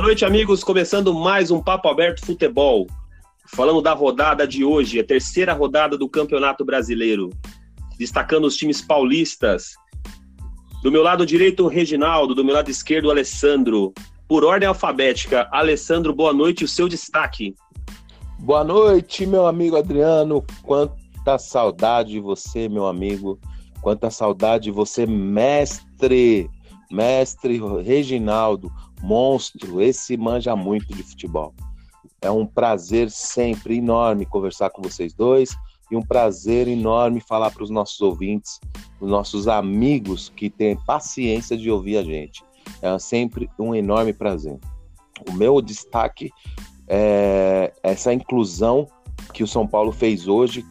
Boa noite, amigos. Começando mais um Papo Aberto Futebol. Falando da rodada de hoje, a terceira rodada do Campeonato Brasileiro. Destacando os times paulistas. Do meu lado direito, o Reginaldo. Do meu lado esquerdo, o Alessandro. Por ordem alfabética, Alessandro, boa noite. O seu destaque. Boa noite, meu amigo Adriano. Quanta saudade de você, meu amigo. Quanta saudade de você, mestre. Mestre Reginaldo monstro, esse manja muito de futebol. É um prazer sempre enorme conversar com vocês dois e um prazer enorme falar para os nossos ouvintes, os nossos amigos que têm paciência de ouvir a gente. É sempre um enorme prazer. O meu destaque é essa inclusão que o São Paulo fez hoje,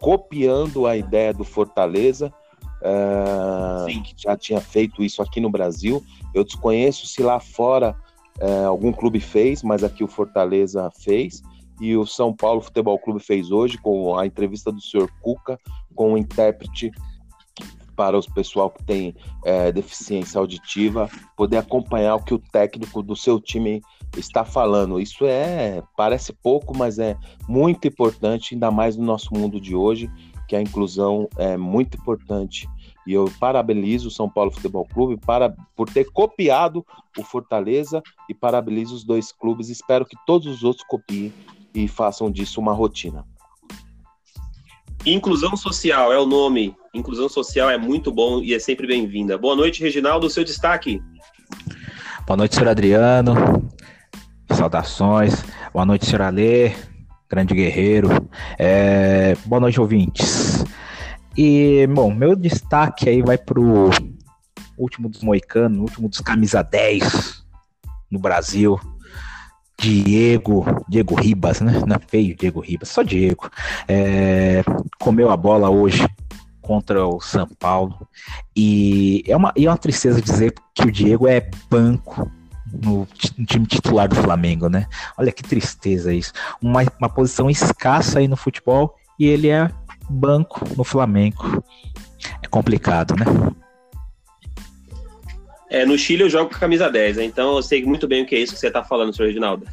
copiando a ideia do Fortaleza, que já tinha feito isso aqui no Brasil eu desconheço se lá fora é, algum clube fez, mas aqui o Fortaleza fez. E o São Paulo Futebol Clube fez hoje, com a entrevista do senhor Cuca, com o intérprete para os pessoal que tem é, deficiência auditiva, poder acompanhar o que o técnico do seu time está falando. Isso é parece pouco, mas é muito importante, ainda mais no nosso mundo de hoje, que a inclusão é muito importante e eu parabenizo o São Paulo Futebol Clube para, por ter copiado o Fortaleza e parabenizo os dois clubes. Espero que todos os outros copiem e façam disso uma rotina. Inclusão social é o nome. Inclusão social é muito bom e é sempre bem-vinda. Boa noite, Reginaldo. Seu destaque. Boa noite, senhor Adriano. Saudações. Boa noite, senhor Alê. Grande guerreiro. É... Boa noite, ouvintes. E, bom, meu destaque aí vai pro último dos moicanos, último dos camisa 10 no Brasil. Diego, Diego Ribas, né? Não é feio, Diego Ribas, só Diego. É, comeu a bola hoje contra o São Paulo. E é uma, e é uma tristeza dizer que o Diego é banco no, no, time titular do Flamengo, né? Olha que tristeza isso. Uma, uma posição escassa aí no futebol e ele é banco no Flamengo. É complicado, né? É, no Chile eu jogo com a camisa 10, né? então eu sei muito bem o que é isso que você está falando, senhor Reginaldo.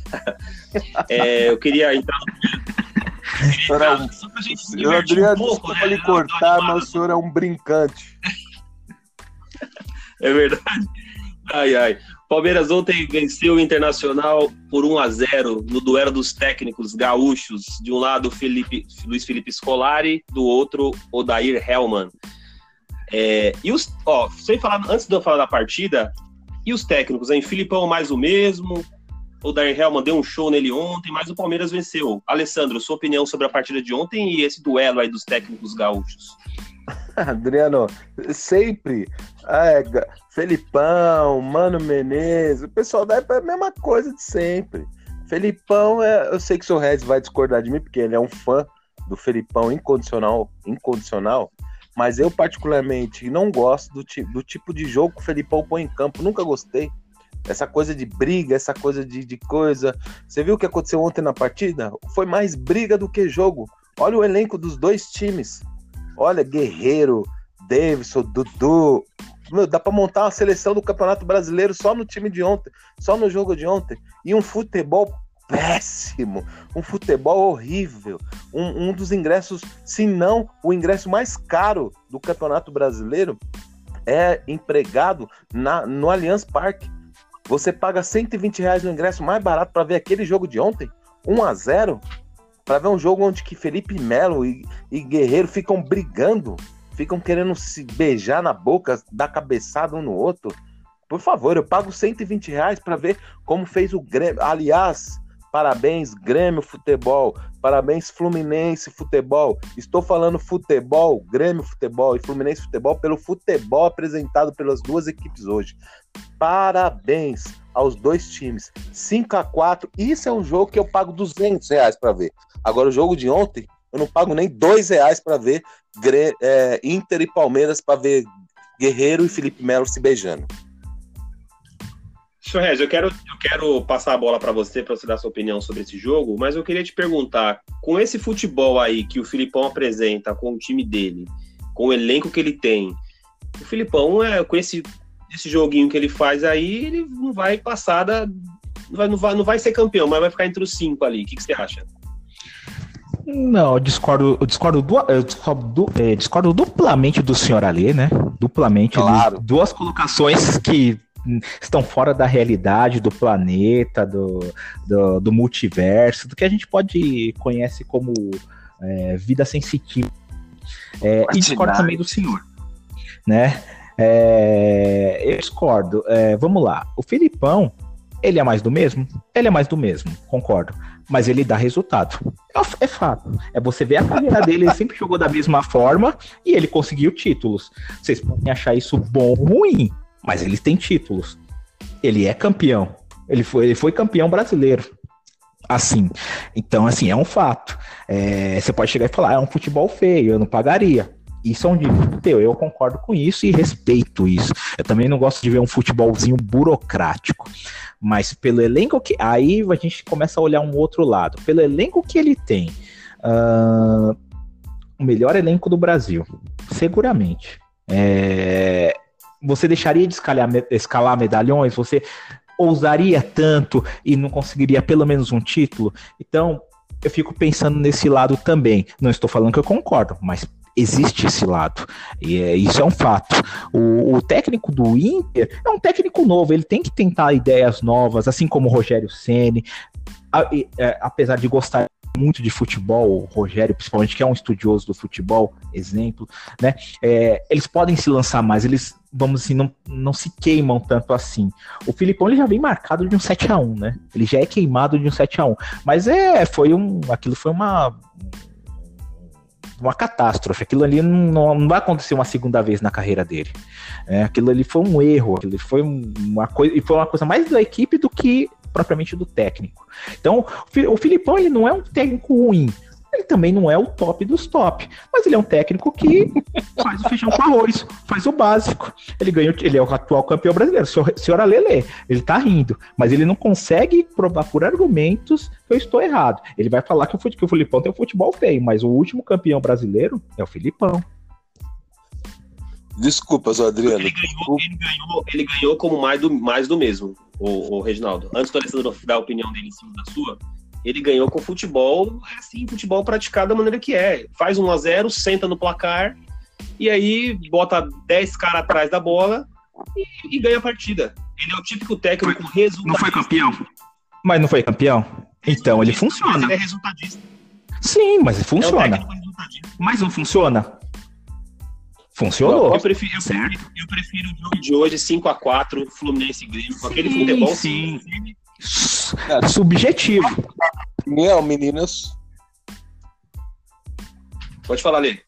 é, eu queria entrar no. Senhor. Senhor Adriano, um pouco, desculpa né? lhe cortar, mas o senhor é um brincante. É verdade. Ai, ai. Palmeiras ontem venceu o Internacional por 1 a 0 no duelo dos técnicos gaúchos. De um lado, Felipe, Luiz Felipe Scolari, do outro, Odair Hellman. É, e os, ó, sem falar, antes de eu falar da partida, e os técnicos, hein? Filipão mais o mesmo, Odair Hellman deu um show nele ontem, mas o Palmeiras venceu. Alessandro, sua opinião sobre a partida de ontem e esse duelo aí dos técnicos gaúchos? Adriano, sempre. É, Felipão, Mano Menezes, o pessoal da é a mesma coisa de sempre. Felipão, é, eu sei que o seu Regis vai discordar de mim, porque ele é um fã do Felipão incondicional, incondicional, mas eu particularmente não gosto do, do tipo de jogo que o Felipão põe em campo, nunca gostei. Essa coisa de briga, essa coisa de, de coisa. Você viu o que aconteceu ontem na partida? Foi mais briga do que jogo. Olha o elenco dos dois times. Olha, Guerreiro, Davidson, Dudu. Meu, dá para montar uma seleção do Campeonato Brasileiro só no time de ontem, só no jogo de ontem. E um futebol péssimo, um futebol horrível, um, um dos ingressos, se não o ingresso mais caro do Campeonato Brasileiro, é empregado na, no Allianz Parque. Você paga 120 reais no ingresso mais barato para ver aquele jogo de ontem, 1 a 0 para ver um jogo onde que Felipe Melo e, e, Guerreiro ficam brigando, ficam querendo se beijar na boca, dar cabeçada um no outro. Por favor, eu pago 120 reais para ver como fez o Grêmio. Aliás, parabéns Grêmio Futebol, parabéns Fluminense Futebol. Estou falando futebol, Grêmio Futebol e Fluminense Futebol pelo futebol apresentado pelas duas equipes hoje. Parabéns aos dois times. 5 a 4 Isso é um jogo que eu pago 200 reais para ver. Agora, o jogo de ontem, eu não pago nem dois reais para ver é, Inter e Palmeiras para ver Guerreiro e Felipe Melo se beijando. Senhor Regis, eu quero, eu quero passar a bola para você, para você dar sua opinião sobre esse jogo, mas eu queria te perguntar, com esse futebol aí que o Filipão apresenta com o time dele, com o elenco que ele tem, o Filipão, é, com esse esse joguinho que ele faz aí, ele não vai passar da, vai, não, vai, não vai ser campeão, mas vai ficar entre os cinco ali. O que, que você acha? Não, eu discordo, eu discordo, du, eu discordo, é, discordo duplamente do senhor Alê, né? Duplamente. Claro. duas colocações que estão fora da realidade do planeta, do, do, do multiverso, do que a gente pode conhece como é, vida sensitiva. É, e discordo também do senhor, né? É, eu discordo. É, vamos lá. O Filipão, ele é mais do mesmo? Ele é mais do mesmo, concordo. Mas ele dá resultado. É, é fato. É você ver a carreira dele, ele sempre jogou da mesma forma e ele conseguiu títulos. Vocês podem achar isso bom ou ruim, mas ele tem títulos. Ele é campeão. Ele foi, ele foi campeão brasileiro. Assim. Então, assim, é um fato. É, você pode chegar e falar, ah, é um futebol feio, eu não pagaria. Isso é um direito teu. Eu concordo com isso e respeito isso. Eu também não gosto de ver um futebolzinho burocrático. Mas pelo elenco que. Aí a gente começa a olhar um outro lado. Pelo elenco que ele tem. Uh, o melhor elenco do Brasil. Seguramente. É, você deixaria de escalar, escalar medalhões? Você ousaria tanto e não conseguiria pelo menos um título? Então, eu fico pensando nesse lado também. Não estou falando que eu concordo, mas existe esse lado. E é, isso é um fato. O, o, técnico do Inter é um técnico novo, ele tem que tentar ideias novas, assim como o Rogério Ceni. É, apesar de gostar muito de futebol, o Rogério, principalmente, que é um estudioso do futebol, exemplo, né? É, eles podem se lançar mais, eles, vamos assim, não, não se queimam tanto assim. O Filipão ele já vem marcado de um 7 a 1 né? Ele já é queimado de um 7 a 1 Mas é, foi um. Aquilo foi uma uma catástrofe. Aquilo ali não, não vai acontecer uma segunda vez na carreira dele. É, aquilo ali foi um erro, aquilo foi uma coisa, e foi uma coisa mais da equipe do que propriamente do técnico. Então, o Filipão ele não é um técnico ruim, ele também não é o top dos top, mas ele é um técnico que faz o feijão com arroz, faz o básico. Ele ganhou, ele é o atual campeão brasileiro. Senhor, senhora Lele, ele tá rindo, mas ele não consegue provar por argumentos que eu estou errado. Ele vai falar que o, que o Filipão tem um futebol feio, mas o último campeão brasileiro é o Filipão. Desculpa, Zé Adriano. Ele ganhou, ele ganhou, ele ganhou como mais do, mais do mesmo, o, o Reginaldo. Antes do Alessandro dar a opinião dele em cima da sua, ele ganhou com futebol, é assim, futebol praticado da maneira que é. Faz 1 a 0 senta no placar, e aí bota 10 caras atrás da bola e, e, ganha a partida. Ele é o típico técnico resultado. Não foi campeão? Mas não foi campeão? Então ele funciona. ele é resultadista. Sim, mas funciona. É mas não funciona? Funcionou. Eu prefiro, eu prefiro, eu prefiro o jogo de hoje 5x4, Fluminense e Grêmio, com aquele futebol sim. Subjetivo. Não, meninas. Pode falar, Lê.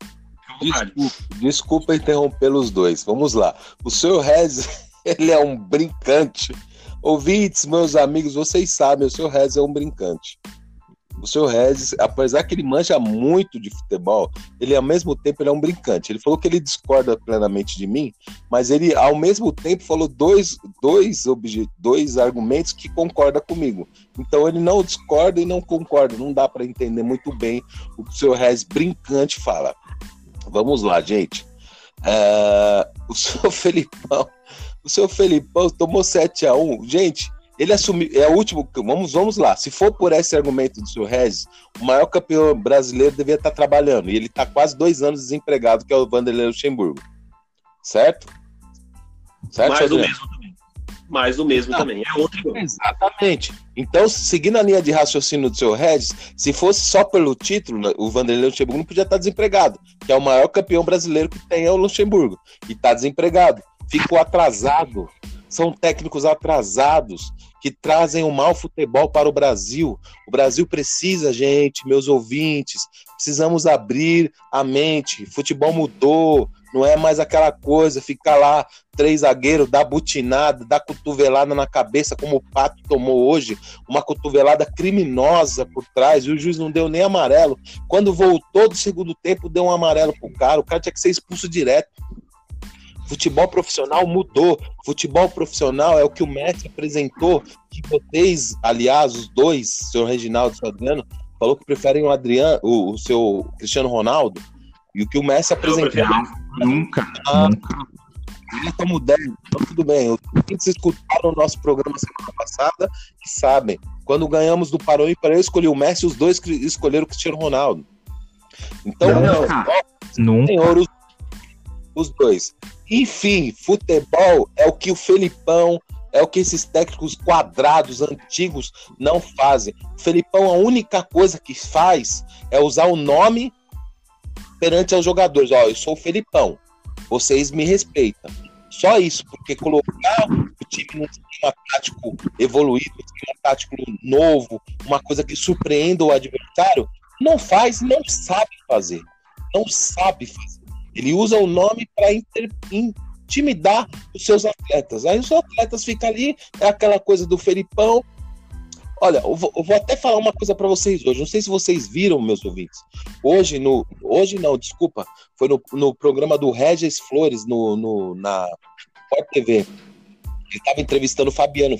Desculpa, desculpa interromper os dois. Vamos lá. O senhor Rez, ele é um brincante. Ouvintes, meus amigos, vocês sabem, o senhor Rez é um brincante o seu Regis, apesar que ele manja muito de futebol, ele ao mesmo tempo ele é um brincante. Ele falou que ele discorda plenamente de mim, mas ele ao mesmo tempo falou dois, dois, dois argumentos que concorda comigo. Então ele não discorda e não concorda. Não dá para entender muito bem o que o seu Regis brincante fala. Vamos lá, gente. Uh, o seu Felipão, o seu Felipão tomou 7 a 1 Gente, ele assumiu, é o último, vamos, vamos lá, se for por esse argumento do seu Regis, o maior campeão brasileiro devia estar trabalhando, e ele está quase dois anos desempregado, que é o Vanderlei Luxemburgo, certo? certo Mais do mesmo também. Mais do mesmo também, é outro. Exatamente. Então, seguindo a linha de raciocínio do seu Regis, se fosse só pelo título, o Vanderlei Luxemburgo não podia estar desempregado, que é o maior campeão brasileiro que tem é o Luxemburgo, e está desempregado. Ficou atrasado são técnicos atrasados que trazem o um mau futebol para o Brasil. O Brasil precisa, gente, meus ouvintes, precisamos abrir a mente. Futebol mudou, não é mais aquela coisa, ficar lá, três zagueiros, dar butinada, dar cotovelada na cabeça, como o Pato tomou hoje, uma cotovelada criminosa por trás, e o juiz não deu nem amarelo. Quando voltou do segundo tempo, deu um amarelo pro cara, o cara tinha que ser expulso direto. Futebol profissional mudou. Futebol profissional é o que o Messi apresentou, que vocês, aliás, os dois, o senhor Reginaldo e o Adriano, falou que preferem o Adriano, o, o seu Cristiano Ronaldo, e o que o Messi apresentou. Nunca, ah, nunca. Ele tá mudando, então tudo bem. Escutar escutaram o nosso programa semana passada e sabem. Quando ganhamos do Parou e eu escolhi o Messi, os dois escolheram o Cristiano Ronaldo. Então, Nunca. Nunca. senhor, os, os dois. Enfim, futebol é o que o Felipão, é o que esses técnicos quadrados, antigos, não fazem. O Felipão, a única coisa que faz é usar o nome perante aos jogadores. Ó, eu sou o Felipão, vocês me respeitam. Só isso, porque colocar o time num esquema tático evoluído, um esquema tático novo, uma coisa que surpreenda o adversário, não faz, não sabe fazer. Não sabe fazer. Ele usa o nome para intimidar os seus atletas. Aí os atletas ficam ali, é aquela coisa do Felipão. Olha, eu vou, eu vou até falar uma coisa para vocês hoje. Não sei se vocês viram, meus ouvintes. Hoje, no. Hoje não, desculpa. Foi no, no programa do Regis Flores, no, no, na Sport TV. Ele estava entrevistando o Fabiano,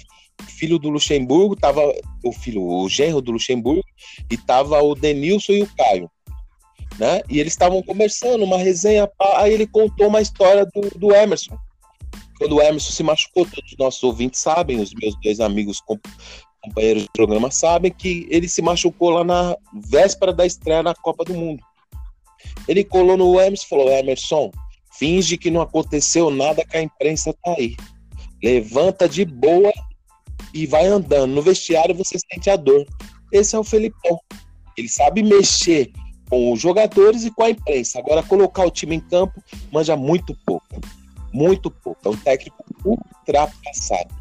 filho do Luxemburgo, tava o filho, o genro do Luxemburgo, e tava o Denilson e o Caio. Né? E eles estavam conversando, uma resenha, aí ele contou uma história do, do Emerson. Quando o Emerson se machucou, todos os nossos ouvintes sabem, os meus dois amigos companheiros do programa sabem que ele se machucou lá na véspera da estreia na Copa do Mundo. Ele colou no Emerson e falou: Emerson, finge que não aconteceu nada que a imprensa tá aí. Levanta de boa e vai andando. No vestiário você sente a dor. Esse é o Felipão. Ele sabe mexer com os jogadores e com a imprensa. Agora, colocar o time em campo, manja muito pouco. Muito pouco. É um técnico ultrapassado.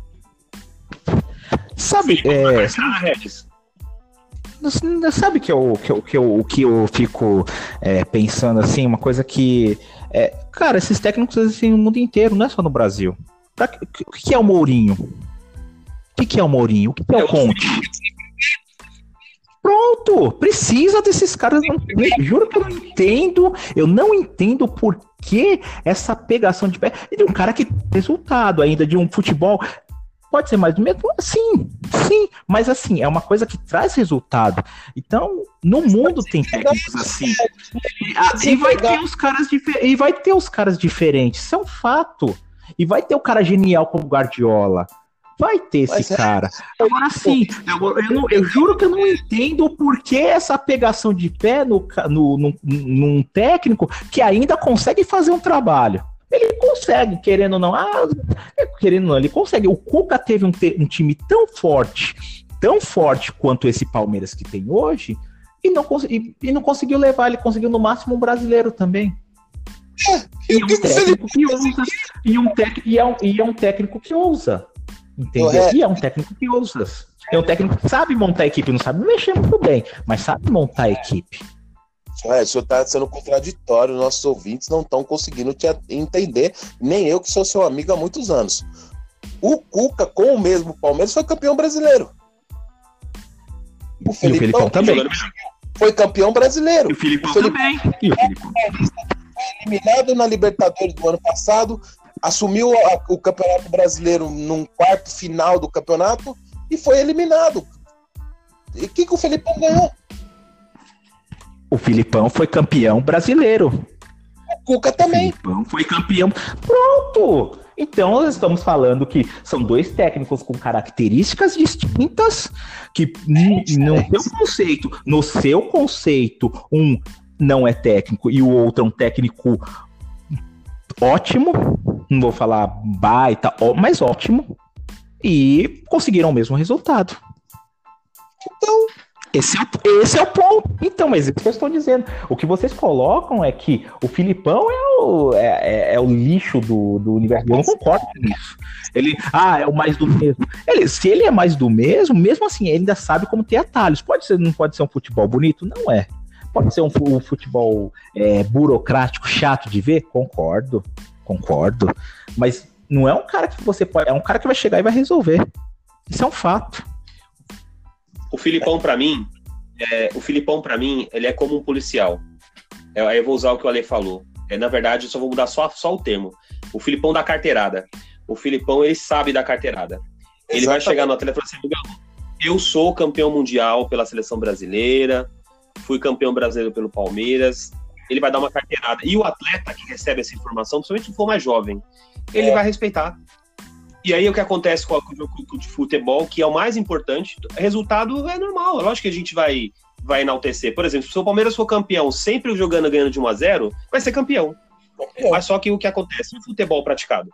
Sabe, é, sabe que eu, que eu, que eu, que eu fico é, pensando assim, uma coisa que. É, cara, esses técnicos existem no mundo inteiro, não é só no Brasil. Pra, o que é o Mourinho? O que, que é o Mourinho? O que, que é o Conte? Pronto, precisa desses caras. Eu juro que eu não entendo. Eu não entendo por que essa pegação de pé de um cara que resultado ainda de um futebol pode ser mais do mesmo, sim, sim, mas assim é uma coisa que traz resultado. Então, no mundo tem técnicos assim. E, e vai ter os caras e vai ter os caras diferentes. Isso é um fato. E vai ter o cara genial como Guardiola. Vai ter esse é. cara. É... Agora sim, eu, eu, não, eu, juro que eu não entendo por que essa pegação de pé no, no, no, num técnico que ainda consegue fazer um trabalho. Ele consegue, querendo ou não. Ah, querendo ou não, ele consegue. O Cuca teve um, um time tão forte, tão forte quanto esse Palmeiras que tem hoje, e não, e, e não conseguiu levar. Ele conseguiu no máximo um brasileiro também. É, e, um técnico que ousa, e, um tec, e, é um, e é um técnico que ousa. Entendeu? É. E é um técnico que ousa. É um técnico que sabe montar a equipe, não sabe mexer muito bem, mas sabe montar a equipe. É, o senhor está sendo contraditório, nossos ouvintes não estão conseguindo te entender, nem eu que sou seu amigo há muitos anos. O Cuca, com o mesmo Palmeiras, foi campeão brasileiro. O Felipão, e o Felipão também. Foi campeão brasileiro. E o Felipão, o Felipão também. E o Felipão. Foi eliminado na Libertadores do ano passado, assumiu a, o Campeonato Brasileiro num quarto final do campeonato e foi eliminado. E o que, que o Felipão ganhou? O Filipão foi campeão brasileiro. O Cuca também. O Filipão foi campeão. Pronto! Então, nós estamos falando que são dois técnicos com características distintas, que é, no seu conceito, no seu conceito, um não é técnico e o outro é um técnico ótimo, não vou falar baita, mas ótimo, e conseguiram o mesmo resultado. Então, esse é, esse é o ponto. Então, mas é isso que eu estou dizendo. O que vocês colocam é que o Filipão é o, é, é, é o lixo do, do universo. Eu não concordo com isso. Ele, ah, é o mais do mesmo. Ele, se ele é mais do mesmo, mesmo assim, ele ainda sabe como ter atalhos. Pode ser, não pode ser um futebol bonito? Não é. Pode ser um, um futebol é, burocrático, chato de ver? Concordo. Concordo. Mas não é um cara que você pode. É um cara que vai chegar e vai resolver. Isso é um fato. O Filipão, para mim, é, o Filipão, para mim, ele é como um policial. É, aí eu vou usar o que o Ale falou. É, na verdade, eu só vou mudar só, só o termo. O Filipão da carteirada. O Filipão, ele sabe da carteirada. Ele Exatamente. vai chegar no atleta e falar assim, eu sou campeão mundial pela seleção brasileira, fui campeão brasileiro pelo Palmeiras. Ele vai dar uma carteirada. E o atleta que recebe essa informação, principalmente se for mais jovem, ele é. vai respeitar. E aí o que acontece com o jogo de futebol, que é o mais importante, resultado é normal. É lógico que a gente vai, vai enaltecer. Por exemplo, se o Palmeiras for campeão sempre jogando ganhando de 1 a 0 vai ser campeão. campeão. Mas só que o que acontece no futebol praticado,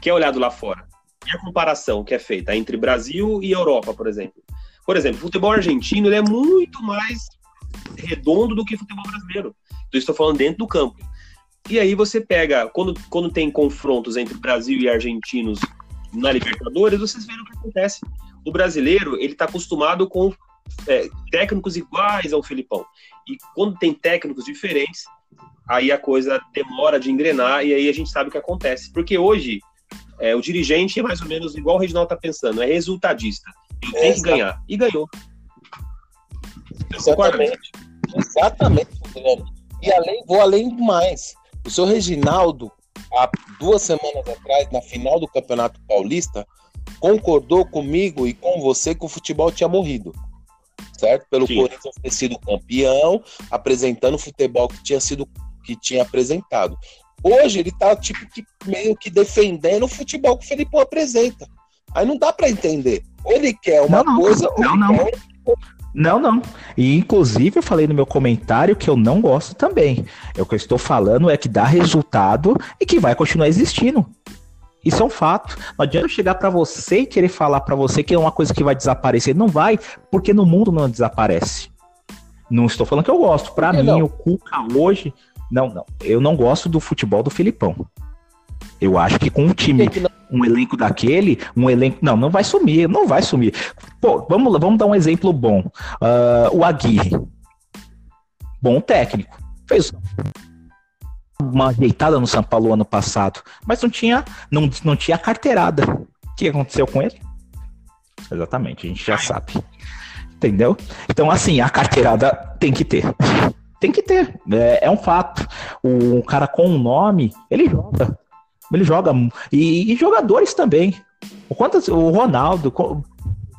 que é olhado lá fora, e a comparação que é feita entre Brasil e Europa, por exemplo. Por exemplo, o futebol argentino ele é muito mais redondo do que o futebol brasileiro. Então, estou falando dentro do campo. E aí você pega, quando, quando tem confrontos entre Brasil e argentinos na Libertadores, vocês veem o que acontece. O brasileiro, ele está acostumado com é, técnicos iguais ao Filipão. E quando tem técnicos diferentes, aí a coisa demora de engrenar e aí a gente sabe o que acontece. Porque hoje, é, o dirigente é mais ou menos igual o Reginaldo está pensando, é resultadista. Ele tem que ganhar. E ganhou. Exatamente. Exatamente, E além, vou além mais. O seu Reginaldo há duas semanas atrás, na final do Campeonato Paulista, concordou comigo e com você que o futebol tinha morrido. Certo? Pelo Sim. Corinthians ter sido campeão, apresentando o futebol que tinha sido que tinha apresentado. Hoje ele tá tipo que meio que defendendo o futebol que o Felipe apresenta. Aí não dá para entender. Ou ele quer uma não, não, coisa, não, ou não. Quer... Não, não. E inclusive eu falei no meu comentário que eu não gosto também. É o que eu estou falando é que dá resultado e que vai continuar existindo. Isso é um fato. Não adianta chegar para você e querer falar para você que é uma coisa que vai desaparecer. Não vai, porque no mundo não desaparece. Não estou falando que eu gosto. Para mim, não? o Cuca hoje. Não, não. Eu não gosto do futebol do Filipão. Eu acho que com um time, um elenco daquele, um elenco. Não, não vai sumir, não vai sumir. Pô, vamos, vamos dar um exemplo bom. Uh, o Aguirre. Bom técnico. Fez uma ajeitada no São Paulo ano passado, mas não tinha, não, não tinha carteirada. O que aconteceu com ele? Exatamente, a gente já sabe. Entendeu? Então, assim, a carteirada tem que ter. Tem que ter. É, é um fato. O cara com um nome, ele joga. Ele joga. E, e jogadores também. Quantas, o Ronaldo,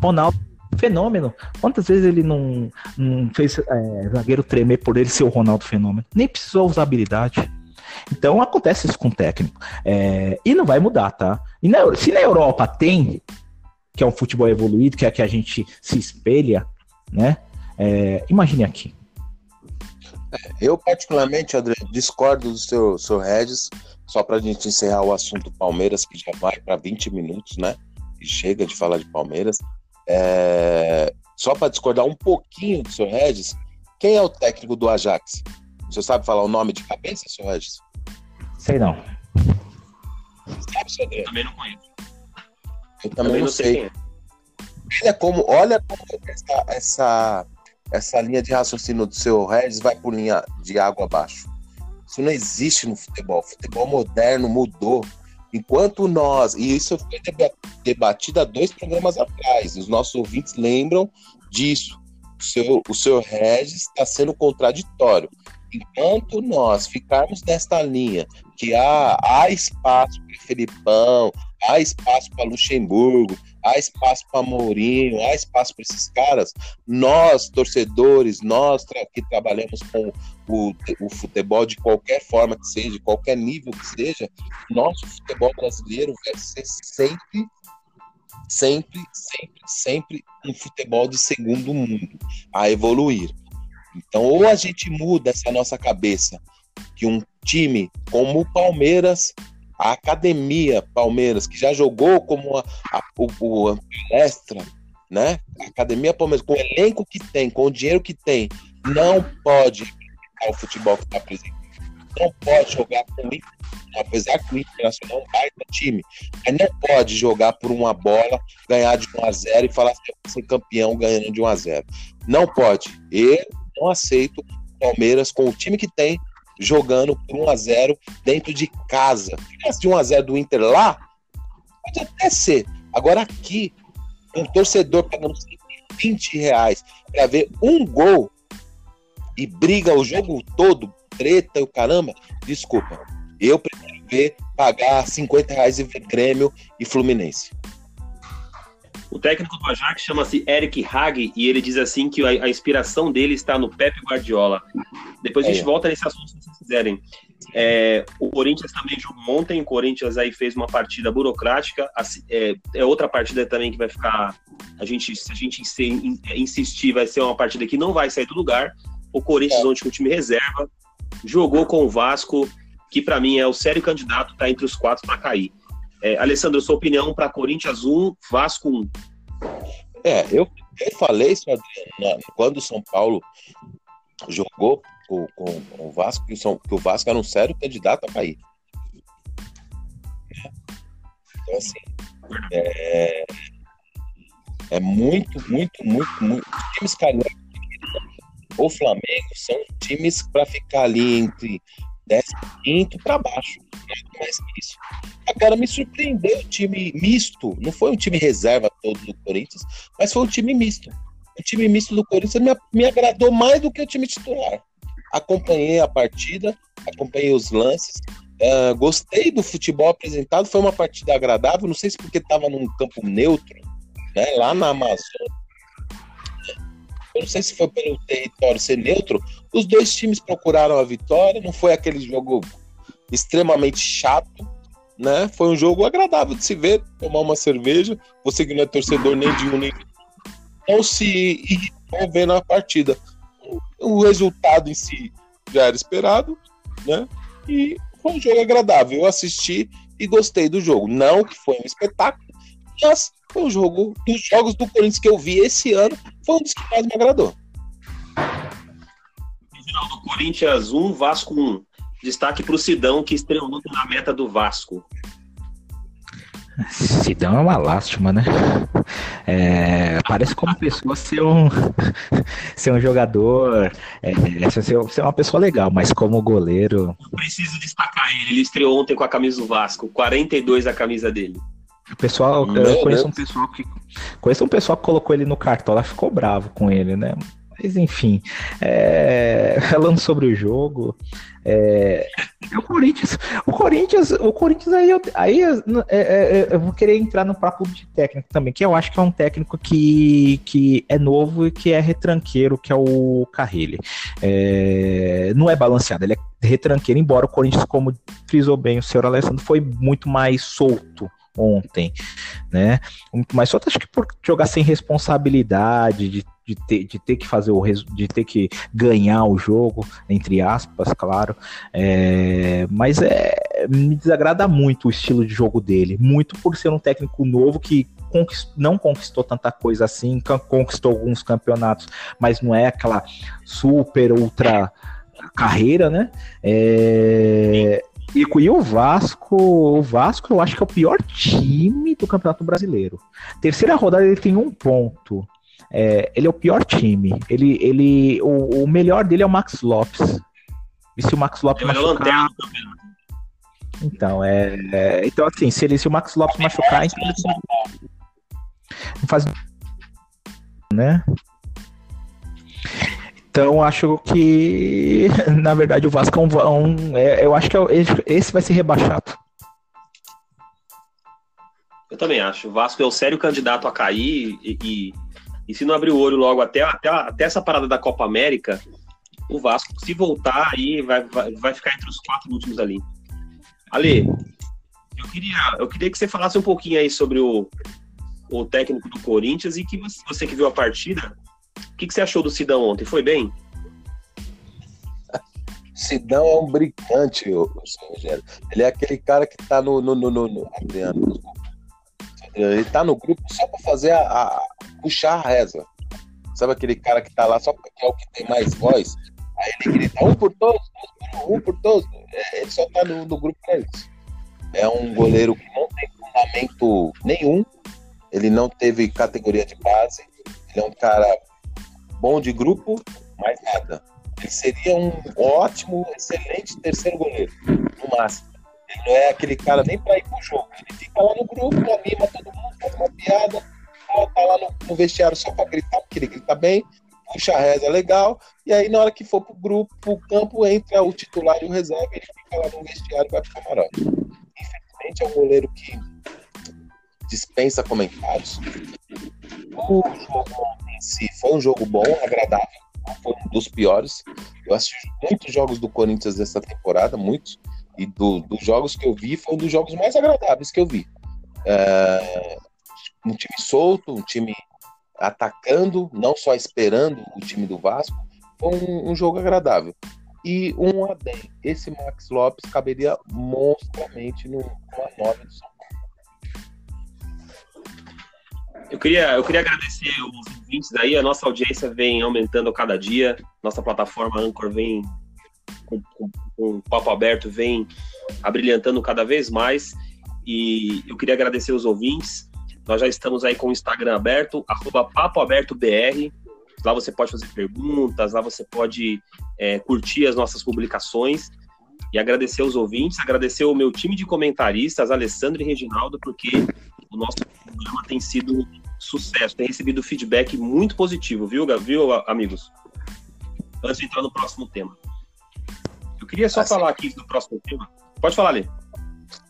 Ronaldo, fenômeno. Quantas vezes ele não, não fez é, zagueiro tremer por ele ser o Ronaldo fenômeno? Nem precisou usar habilidade. Então acontece isso com o técnico. É, e não vai mudar, tá? E na, se na Europa tem, que é um futebol evoluído, que é que a gente se espelha, né? É, imagine aqui. Eu, particularmente, André, discordo do seu, seu Regis. Só para a gente encerrar o assunto Palmeiras, que já vai para 20 minutos, né? E chega de falar de Palmeiras. É... Só para discordar um pouquinho do seu Regis, quem é o técnico do Ajax? Você sabe falar o nome de cabeça, seu Regis? Sei não. Sabe, seu André? Também não conheço. Eu também, também não, sei. sei. Olha como, olha como essa, essa, essa linha de raciocínio do seu Regis vai por linha de água abaixo. Isso não existe no futebol. O futebol moderno mudou. Enquanto nós, e isso foi debatido há dois programas atrás, os nossos ouvintes lembram disso. O seu, o seu Regis está sendo contraditório. Enquanto nós ficarmos nesta linha que há, há espaço para Felipão, há espaço para Luxemburgo, há espaço para Mourinho, há espaço para esses caras. Nós, torcedores, nós tra que trabalhamos com o, o, futebol de qualquer forma que seja, de qualquer nível que seja, nosso futebol brasileiro vai ser sempre, sempre, sempre, sempre um futebol de segundo mundo a evoluir. Então, ou a gente muda essa nossa cabeça que um time como o Palmeiras a academia Palmeiras, que já jogou como a, a, o, o palestra, né? A academia Palmeiras, com o elenco que tem, com o dinheiro que tem, não pode o futebol que está apresentando. Não pode jogar com o apesar que o Internacional é um baita time, mas não pode jogar por uma bola, ganhar de 1 a 0 e falar que vai ser campeão ganhando de 1 a 0 Não pode. Eu não aceito Palmeiras com o time que tem jogando por 1 a 0 dentro de casa. Se de 1 a 0 do Inter lá, pode até ser. Agora aqui, um torcedor pagando 20 reais para ver um gol e briga o jogo todo, treta e o caramba, desculpa. Eu prefiro ver pagar 50 reais e ver Grêmio e Fluminense. O técnico do Ajax chama-se Eric Hag e ele diz assim que a, a, inspiração dele está no Pep Guardiola. Depois a gente é. volta nesse assunto se vocês quiserem. É, o Corinthians também jogou ontem, o Corinthians aí fez uma partida burocrática, é, é, outra partida também que vai ficar, a gente, se a gente insistir, vai ser uma partida que não vai sair do lugar. O Corinthians, é. onde o time reserva, jogou com o Vasco, que para mim é o sério candidato, tá entre os quatro para cair. É, Alessandro, sua opinião para Corinthians 1, Vasco 1? É, eu, eu falei isso, quando o São Paulo jogou com, com, com o Vasco, que, são, que o Vasco era um sério candidato a cair. Então, assim, é, é muito, muito, muito, muito. Os times cariocas, o Flamengo, são times para ficar ali entre 15 para baixo. Nada mais que isso. Agora me surpreendeu o time misto. Não foi um time reserva todo do Corinthians, mas foi um time misto. O time misto do Corinthians me, me agradou mais do que o time titular. Acompanhei a partida, acompanhei os lances, uh, gostei do futebol apresentado. Foi uma partida agradável. Não sei se porque estava num campo neutro, né, lá na Amazônia eu não sei se foi pelo território ser neutro, os dois times procuraram a vitória, não foi aquele jogo extremamente chato, né? Foi um jogo agradável de se ver, tomar uma cerveja, você que não é torcedor nem de um nem de não se irritou vendo a partida. O resultado em si já era esperado, né? E foi um jogo agradável. Eu assisti e gostei do jogo. Não que foi um espetáculo, mas foi um jogo dos jogos do Corinthians que eu vi esse ano, foi um dos que mais me agradou. Do Corinthians 1, Vasco 1. Destaque para o Sidão, que estreou na meta do Vasco. Sidão é uma lástima, né? É, parece como pessoa ser um, ser um jogador, é, ser, ser uma pessoa legal, mas como goleiro. Eu preciso destacar ele. Ele estreou ontem com a camisa do Vasco, 42 a camisa dele. O pessoal, Meu eu conheço Deus. um pessoal que conheço um pessoal que colocou ele no cartola, ficou bravo com ele, né? Mas enfim, é, falando sobre o jogo, é, o Corinthians, o Corinthians, o Corinthians aí, eu, aí é, é, é, eu vou querer entrar no papo de técnico também, que eu acho que é um técnico que, que é novo e que é retranqueiro, que é o Carrilli. É, não é balanceado, ele é retranqueiro, embora o Corinthians, como frisou bem o senhor Alessandro, foi muito mais solto ontem, né? Mas só acho que por jogar sem responsabilidade, de, de, ter, de ter que fazer o de ter que ganhar o jogo, entre aspas, claro. É, mas é, me desagrada muito o estilo de jogo dele, muito por ser um técnico novo que não conquistou tanta coisa assim, conquistou alguns campeonatos, mas não é aquela super ultra carreira, né? É, e, e o Vasco, o Vasco eu acho que é o pior time do Campeonato Brasileiro. Terceira rodada ele tem um ponto. É, ele é o pior time. Ele, ele, o, o, melhor dele é o Max Lopes. E se o Max Lopes eu machucar... Então, é, é, Então, assim, se, ele, se o Max Lopes machucar, então... Não faz... Né? Então acho que, na verdade, o Vasco é um. É, eu acho que é esse vai ser rebaixado. Eu também acho. O Vasco é o sério candidato a cair e, e, e se não abrir o olho logo até, até, até essa parada da Copa América, o Vasco, se voltar aí, vai, vai, vai ficar entre os quatro últimos ali. Ale, eu queria, eu queria que você falasse um pouquinho aí sobre o, o técnico do Corinthians e que você, você que viu a partida, o que, que você achou do Sidão ontem? Foi bem? Sidão é um brincante, Rogério. Ele é aquele cara que tá no. no, no, no, no ele tá no grupo só para fazer a, a, puxar a reza. Sabe aquele cara que tá lá só porque é o que tem mais voz? Aí ele grita um por todos, um por todos. É, ele só tá no, no grupo pra isso. É um goleiro que não tem fundamento nenhum. Ele não teve categoria de base. Ele é um cara bom de grupo, mais nada. Ele seria um ótimo, excelente terceiro goleiro, no máximo. Ele não é aquele cara nem para ir pro jogo. Ele fica lá no grupo, anima todo mundo, faz uma piada, tá lá no, no vestiário só para gritar, porque ele grita bem, puxa a reza legal, e aí na hora que for pro grupo, pro campo, entra o titular e o reserva, ele fica lá no vestiário e vai pro camarote. Infelizmente é um goleiro que dispensa comentários. O jogo em si foi um jogo bom, agradável, foi um dos piores. Eu assisti muitos jogos do Corinthians dessa temporada, muitos, e do, dos jogos que eu vi, foi um dos jogos mais agradáveis que eu vi. É, um time solto, um time atacando, não só esperando o time do Vasco, foi um, um jogo agradável. E um adem, esse Max Lopes caberia monstruamente numa 9 do São Eu queria, eu queria agradecer os ouvintes aí, a nossa audiência vem aumentando cada dia, nossa plataforma Anchor vem com, com, com o papo aberto, vem abrilhantando cada vez mais, e eu queria agradecer os ouvintes, nós já estamos aí com o Instagram aberto, arroba papoabertobr, lá você pode fazer perguntas, lá você pode é, curtir as nossas publicações, e agradecer os ouvintes, agradecer o meu time de comentaristas, Alessandro e Reginaldo, porque o nosso programa tem sido sucesso, tem recebido feedback muito positivo, viu, viu amigos? Antes de entrar no próximo tema. Eu queria só ah, falar aqui do próximo tema. Pode falar, Lê.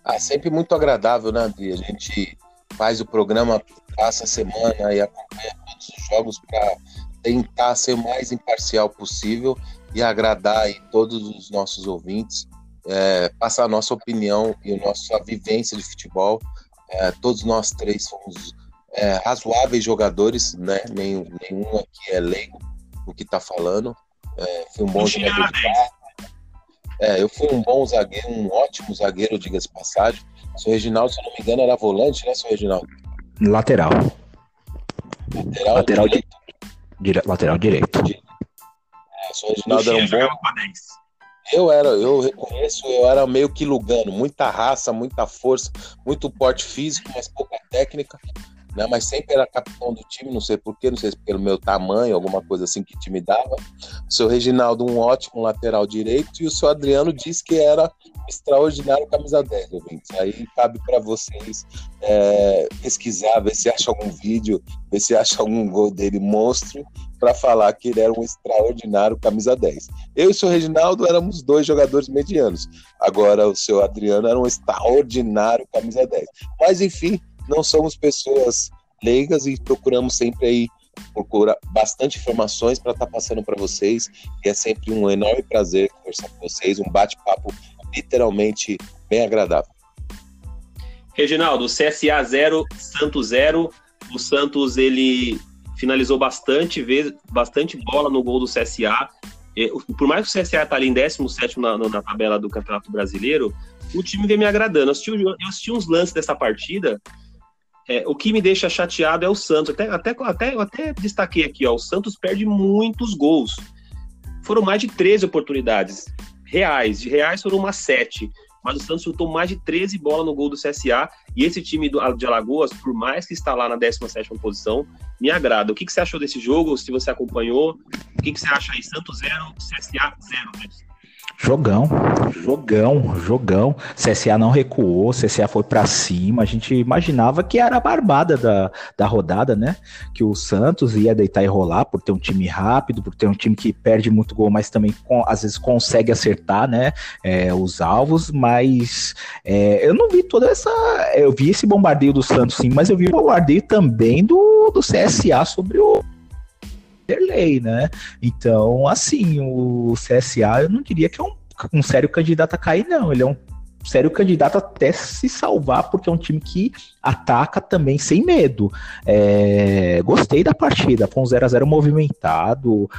Ah, sempre muito agradável, né, André? A gente faz o programa, passa a semana e acompanha todos os jogos para tentar ser o mais imparcial possível e agradar aí todos os nossos ouvintes, é, passar a nossa opinião e a nossa vivência de futebol. É, todos nós três somos é, razoáveis jogadores, né? Nenhum, nenhum aqui é leigo no que está falando. É, fui um bom jogador de é, eu fui um bom zagueiro, um ótimo zagueiro, diga-se passagem. Seu Reginaldo, se eu não me engano, era volante, né, seu Reginaldo? Lateral. Lateral, lateral direito. Dire... Lateral direito. É, seu Reginaldo era um bom. Eu era, eu reconheço, eu era meio que Lugano, muita raça, muita força, muito porte físico, mas pouca técnica né? Mas sempre era capitão do time, não sei porquê, não sei se pelo meu tamanho, alguma coisa assim que time dava. O seu Reginaldo, um ótimo lateral direito, e o seu Adriano disse que era extraordinário camisa 10, ouvintes. Aí cabe para vocês é, pesquisar, ver se acha algum vídeo, ver se acha algum gol dele monstro, para falar que ele era um extraordinário camisa 10. Eu e o seu Reginaldo éramos dois jogadores medianos. Agora o seu Adriano era um extraordinário camisa 10. Mas enfim, não somos pessoas leigas e procuramos sempre aí procurar bastante informações para estar tá passando para vocês. E é sempre um enorme prazer conversar com vocês, um bate-papo literalmente bem agradável. Reginaldo, CSA 0, Santos 0. O Santos ele finalizou bastante vezes, bastante bola no gol do CSA. Por mais que o CSA está ali em 17 na, na tabela do Campeonato Brasileiro, o time vem me agradando. Eu assisti, eu assisti uns lances dessa partida é, o que me deixa chateado é o Santos. Até, até, até, até destaquei aqui, ó, o Santos perde muitos gols. Foram mais de 13 oportunidades reais. De reais foram umas 7. Mas o Santos chutou mais de 13 bolas no gol do CSA. E esse time do, de Alagoas, por mais que está lá na 17 posição, me agrada. O que, que você achou desse jogo? Se você acompanhou, o que, que você acha aí? Santos 0, CSA 0, né? Jogão, jogão, jogão. CSA não recuou, CSA foi para cima. A gente imaginava que era a barbada da, da rodada, né? Que o Santos ia deitar e rolar por ter um time rápido, por ter um time que perde muito gol, mas também às vezes consegue acertar, né? É, os alvos. Mas é, eu não vi toda essa. Eu vi esse bombardeio do Santos, sim, mas eu vi o bombardeio também do, do CSA sobre o Vanderlei, né? Então, assim, o CSA eu não diria que é um, um sério candidato a cair, não. Ele é um sério candidato até se salvar, porque é um time que ataca também sem medo. É, gostei da partida, foi um 0 a 0 movimentado,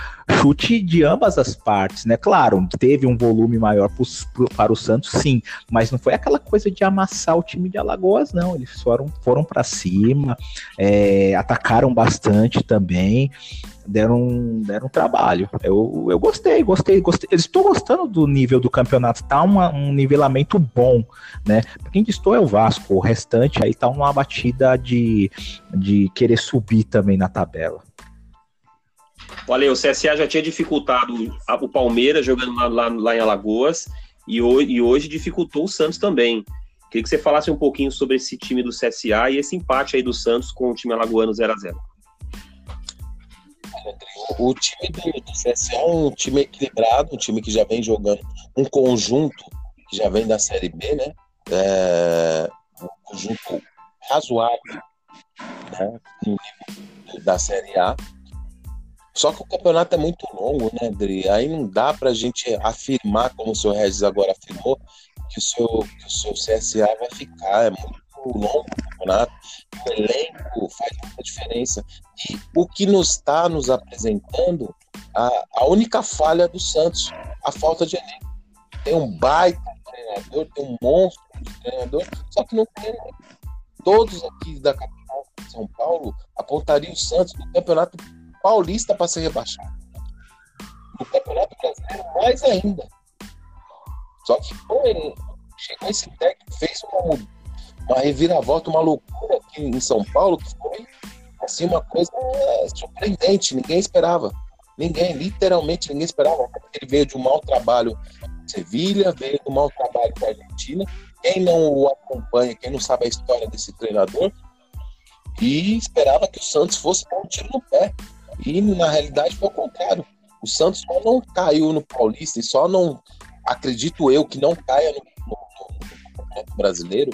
chute de ambas as partes, né? Claro, teve um volume maior pro, para o Santos, sim, mas não foi aquela coisa de amassar o time de Alagoas, não. Eles foram, foram para cima, é, atacaram bastante também deram, deram trabalho. Eu, eu gostei, gostei, gostei. Estou gostando do nível do campeonato, tá uma, um nivelamento bom, né? Quem distou é o Vasco, o restante aí tá uma batida de, de querer subir também na tabela. Olha, o CSA já tinha dificultado o Palmeiras jogando lá, lá, lá em Alagoas e hoje, e hoje dificultou o Santos também. Queria que você falasse um pouquinho sobre esse time do CSA e esse empate aí do Santos com o time alagoano 0 a 0 o time do, do CSA é um time equilibrado, um time que já vem jogando um conjunto que já vem da Série B, né? É, um conjunto razoável né? da Série A. Só que o campeonato é muito longo, né, Dri? Aí não dá para a gente afirmar, como o senhor Regis agora afirmou, que o seu, que o seu CSA vai ficar. É muito longo o campeonato. O elenco faz muita diferença. E o que nos está nos apresentando, a, a única falha do Santos, a falta de elenco. Tem um baita treinador, tem um monstro de treinador, só que não tem. Todos aqui da capital de São Paulo apontariam o Santos no campeonato paulista para ser rebaixado. No campeonato brasileiro, mais ainda. Só que pô, ele chegou esse técnico, fez uma, uma reviravolta, uma loucura aqui em São Paulo, que foi assim, uma coisa é, surpreendente, ninguém esperava. Ninguém, literalmente ninguém esperava. Ele veio de um mau trabalho em Sevilha, veio de um mau trabalho com a Argentina. Quem não o acompanha, quem não sabe a história desse treinador, e esperava que o Santos fosse dar um tiro no pé. E na realidade foi o contrário. O Santos só não caiu no Paulista e só não, acredito eu, que não caia no, no, no brasileiro.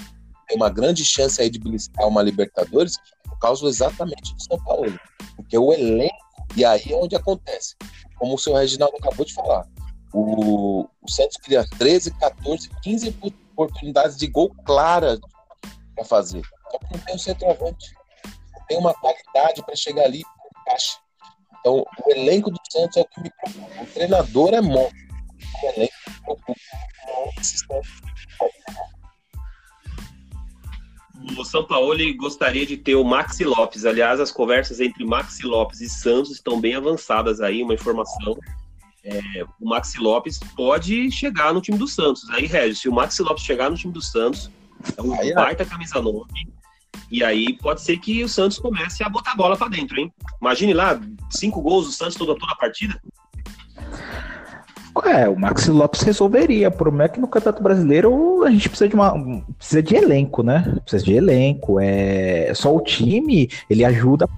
Tem uma grande chance aí de beliscar uma Libertadores por causa exatamente do São Paulo. Porque o elenco, e aí é onde acontece. Como o senhor Reginaldo acabou de falar, o, o Santos cria 13, 14, 15 oportunidades de gol claras para fazer. Só que não tem um centroavante. Não tem uma qualidade para chegar ali e caixa. Então, o elenco do Santos é o que me preocupa. O treinador é monstro. O elenco me preocupa. O São Paulo gostaria de ter o Maxi Lopes. Aliás, as conversas entre Maxi Lopes e Santos estão bem avançadas aí. Uma informação: é, o Maxi Lopes pode chegar no time do Santos. Aí, Regis, se o Maxi Lopes chegar no time do Santos, é um baita camisa 9 e aí pode ser que o Santos comece a botar a bola para dentro, hein? Imagine lá, cinco gols do Santos toda, toda a partida. É, o Maxi Lopes resolveria. O problema é que no Campeonato Brasileiro a gente precisa de uma. precisa de elenco, né? Precisa de elenco. É só o time, ele ajuda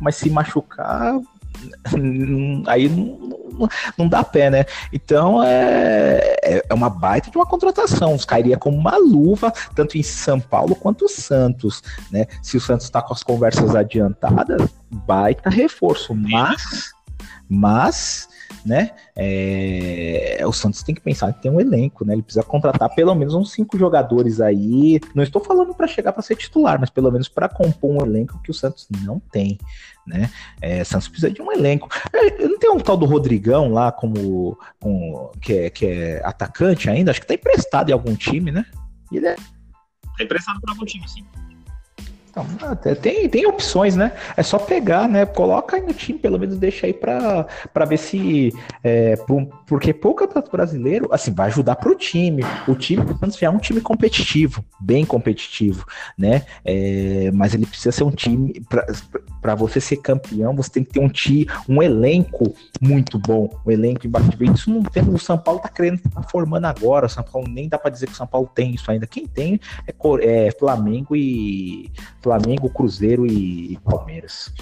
mas se machucar, aí não, não, dá pé, né? Então é, é, é uma baita de uma contratação. Cairia como uma luva, tanto em São Paulo quanto Santos, né? Se o Santos está com as conversas adiantadas, baita reforço. Mas, mas né? É, o Santos tem que pensar que tem um elenco, né? Ele precisa contratar pelo menos uns cinco jogadores aí. Não estou falando para chegar para ser titular, mas pelo menos para compor um elenco que o Santos não tem, né? É, Santos precisa de um elenco. É, não tem um tal do Rodrigão lá como, que, é, que é atacante ainda? Acho que tá emprestado em algum time, né? Ele é... Tá emprestado para algum time, sim. Então, tem, tem opções, né? É só pegar, né? Coloca aí no time, pelo menos deixa aí para ver se. É, porque pouco campeonato brasileiro, assim, vai ajudar pro time. O time do Santos é um time competitivo, bem competitivo, né? É, mas ele precisa ser um time. para você ser campeão, você tem que ter um time, um elenco muito bom. Um elenco embaixo Isso não tem. O São Paulo tá querendo tá formando agora. O São Paulo nem dá para dizer que o São Paulo tem isso ainda. Quem tem é, é Flamengo e Flamengo, Cruzeiro e Palmeiras.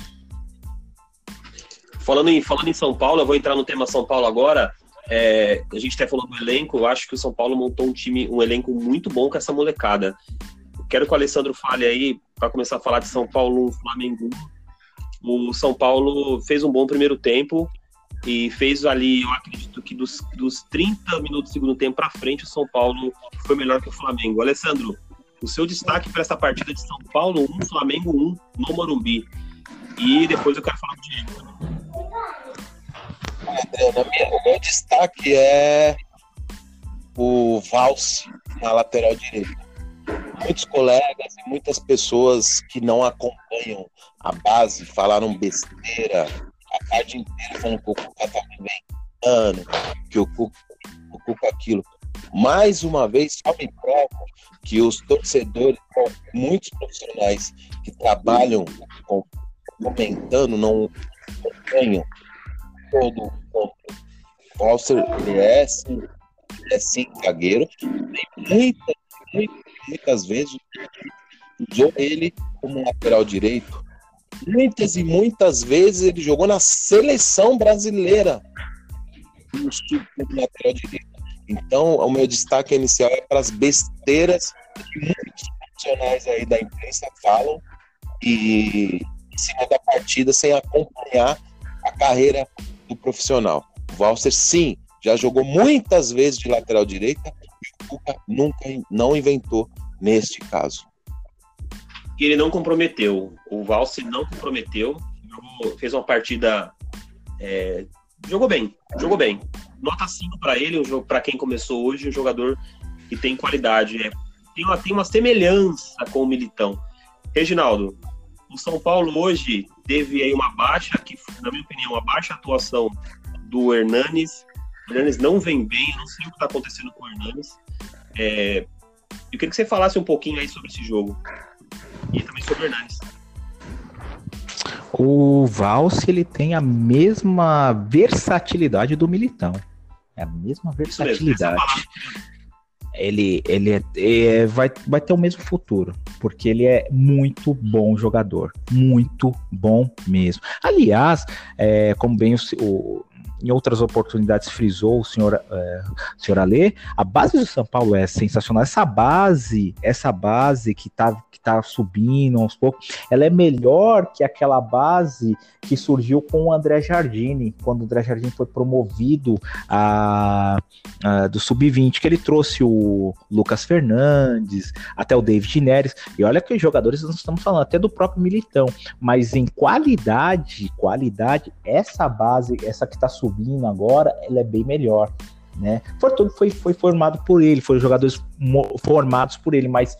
Falando em, falando em São Paulo, eu vou entrar no tema São Paulo agora. É, a gente até falou do elenco, eu acho que o São Paulo montou um time, um elenco muito bom com essa molecada. Quero que o Alessandro fale aí, para começar a falar de São Paulo, Flamengo. O São Paulo fez um bom primeiro tempo e fez ali, eu acredito que dos, dos 30 minutos do segundo tempo para frente, o São Paulo foi melhor que o Flamengo. Alessandro, o seu destaque para essa partida de São Paulo 1, Flamengo 1 no Morumbi. E depois eu quero falar do Diego. O meu destaque é o Valse na lateral direita. Muitos colegas e muitas pessoas que não acompanham a base falaram besteira a tarde inteira falando que o Cuca tá inventando, que o Cuca, o Cuca aquilo. Mais uma vez, só me prova que os torcedores, muitos profissionais que trabalham comentando, não acompanham todo o ponto. Walter, ele é, sim, é sim zagueiro, muitas, muitas, muitas vezes usou ele como lateral direito. Muitas e muitas vezes ele jogou na seleção brasileira no lateral direito. Então, o meu destaque inicial é para as besteiras que muitos profissionais aí da imprensa falam e em cima da partida sem acompanhar a carreira do profissional. O Valser, sim, já jogou muitas vezes de lateral direita e o Cuca nunca não inventou neste caso. E ele não comprometeu. O Valser não comprometeu. Fez uma partida. É, jogou bem. Jogou bem. Nota 5 para ele, para quem começou hoje, um jogador que tem qualidade. É, tem, uma, tem uma semelhança com o Militão. Reginaldo, o São Paulo hoje teve aí uma baixa, que na minha opinião, uma baixa atuação do Hernanes. O Hernanes não vem bem, eu não sei o que está acontecendo com o Hernanes. É, eu queria que você falasse um pouquinho aí sobre esse jogo. E também sobre o Hernanes. O Valse ele tem a mesma versatilidade do Militão. É a mesma versatilidade. Ele, ele é, é, vai, vai ter o mesmo futuro, porque ele é muito bom jogador. Muito bom mesmo. Aliás, é, como bem o, o em outras oportunidades frisou o senhor, é, senhor Alê, a base do São Paulo é sensacional. Essa base, essa base que está que tá subindo aos poucos, ela é melhor que aquela base que surgiu com o André Jardine, quando o André Jardine foi promovido a, a do Sub-20, que ele trouxe o Lucas Fernandes, até o David Neres, e olha que jogadores nós estamos falando, até do próprio Militão, mas em qualidade, qualidade, essa base, essa que está subindo, subindo agora, ela é bem melhor. Né? Foi, foi, foi formado por ele, foram jogadores formados por ele, mas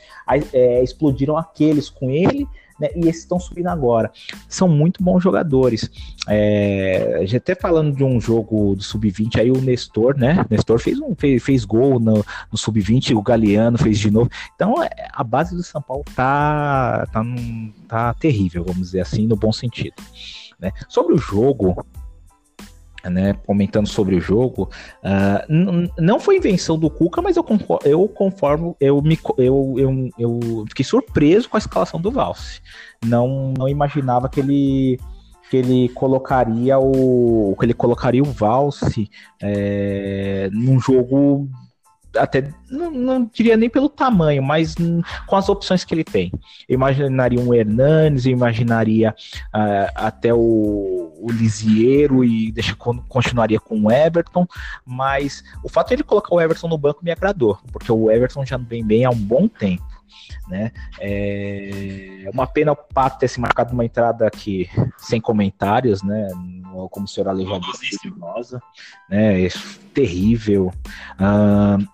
é, explodiram aqueles com ele, né? E esses estão subindo agora. São muito bons jogadores. É, gente até falando de um jogo do Sub-20, aí o Nestor, né? Nestor fez, um, fez, fez gol no, no Sub-20, o Galeano fez de novo. Então é, a base do São Paulo tá, tá, tá terrível, vamos dizer assim, no bom sentido. Né? Sobre o jogo, né, comentando sobre o jogo, uh, não foi invenção do Cuca, mas eu, conformo, eu conformo, eu, me, eu, eu, eu fiquei surpreso com a escalação do Valse. Não, não imaginava que ele que ele colocaria o que ele colocaria o Valse é, num jogo até não, não, diria nem pelo tamanho, mas com as opções que ele tem. Eu imaginaria um Hernanes, eu imaginaria uh, até o, o Lisiero e deixa, continuaria com o Everton, mas o fato de ele colocar o Everton no banco me agradou, porque o Everton já não vem bem há um bom tempo. Né? É uma pena o Pato ter se marcado uma entrada aqui sem comentários, né? Como o senhor Ale já disse, né? É terrível. Uh,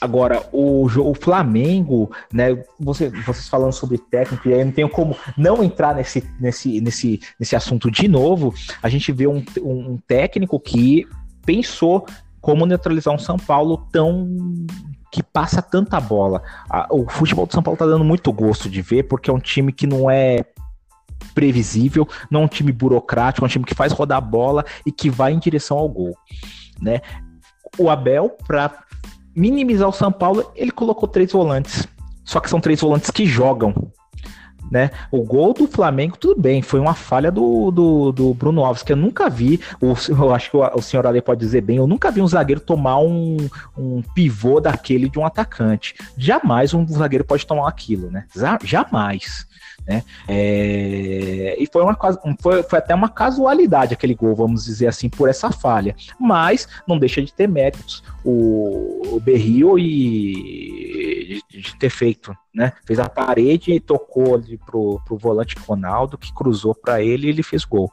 Agora, o, o Flamengo, né? Você, vocês falando sobre técnico, e aí não tenho como não entrar nesse, nesse, nesse, nesse assunto de novo. A gente vê um, um técnico que pensou como neutralizar um São Paulo tão que passa tanta bola. O futebol do São Paulo tá dando muito gosto de ver, porque é um time que não é previsível, não é um time burocrático, é um time que faz rodar a bola e que vai em direção ao gol, né? O Abel, para minimizar o São Paulo, ele colocou três volantes. Só que são três volantes que jogam. Né? O gol do Flamengo, tudo bem, foi uma falha do, do, do Bruno Alves, que eu nunca vi, o, eu acho que o, o senhor Ali pode dizer bem, eu nunca vi um zagueiro tomar um, um pivô daquele de um atacante. Jamais um zagueiro pode tomar aquilo, né? Jamais. Né? É... E foi, uma, foi, foi até uma casualidade aquele gol, vamos dizer assim, por essa falha. Mas não deixa de ter méritos o, o Berrio e de, de, ter feito, né? Fez a parede e tocou ali pro, pro volante Ronaldo, que cruzou para ele e ele fez gol.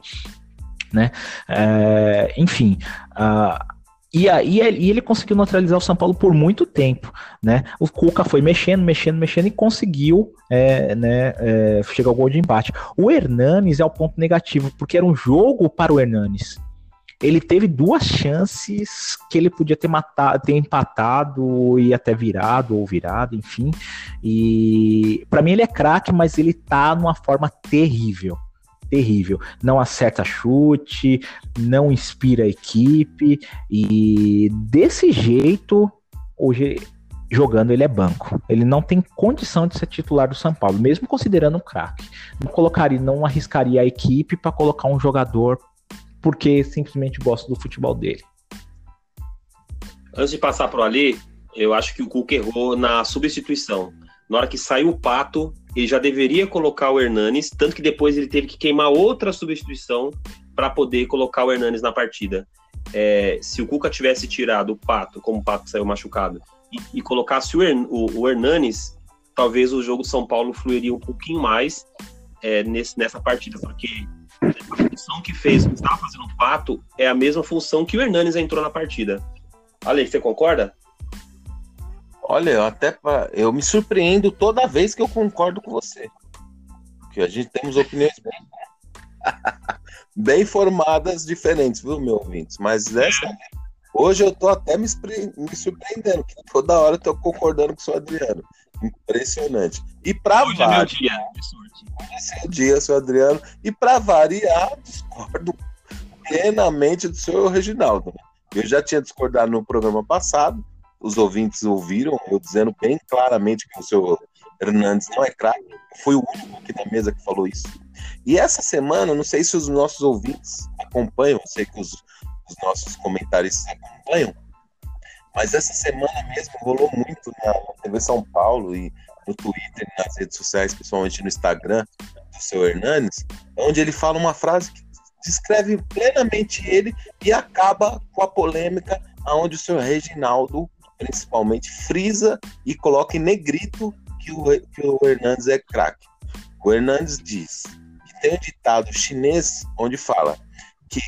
Né? É, enfim, uh, e aí e ele conseguiu neutralizar o São Paulo por muito tempo, né? O Cuca foi mexendo, mexendo, mexendo e conseguiu é, né, é, chegar ao gol de empate. O Hernanes é o ponto negativo, porque era um jogo para o Hernanes. Ele teve duas chances que ele podia ter matado, ter empatado e até virado ou virado, enfim. E para mim ele é craque, mas ele tá numa forma terrível terrível. Não acerta chute, não inspira a equipe e desse jeito, hoje jogando ele é banco. Ele não tem condição de ser titular do São Paulo, mesmo considerando um craque. Não colocaria, não arriscaria a equipe para colocar um jogador porque simplesmente gosta do futebol dele. Antes de passar para ali, eu acho que o Cuca errou na substituição. Na hora que saiu o Pato, ele já deveria colocar o Hernanes, tanto que depois ele teve que queimar outra substituição para poder colocar o Hernanes na partida. É, se o Cuca tivesse tirado o Pato, como o Pato saiu machucado, e, e colocasse o, o, o, Hernanes, talvez o jogo de São Paulo fluiria um pouquinho mais é, nesse, nessa partida, porque a função que fez, que estava fazendo o Pato, é a mesma função que o Hernanes entrou na partida. Ale, você concorda? Olha, eu até eu me surpreendo toda vez que eu concordo com você. Porque a gente temos opiniões bem, bem formadas, diferentes, viu, meu ouvintes? Mas essa hoje eu tô até me, me surpreendendo, que toda hora eu tô concordando com o seu Adriano. Impressionante. E para Hoje variar, é meu dia é seu dia, seu Adriano. E para variar, discordo plenamente do seu Reginaldo. Eu já tinha discordado no programa passado, os ouvintes ouviram eu dizendo bem claramente que o seu Hernandes não é craque. Foi o único aqui na mesa que falou isso. E essa semana, não sei se os nossos ouvintes acompanham, sei que os, os nossos comentaristas acompanham, mas essa semana mesmo rolou muito na TV São Paulo e no Twitter e nas redes sociais, principalmente no Instagram do seu Hernandes, onde ele fala uma frase que descreve plenamente ele e acaba com a polêmica onde o senhor Reginaldo principalmente frisa e coloca em negrito que o, que o Hernandes é craque. O Hernandes diz que tem um ditado chinês onde fala que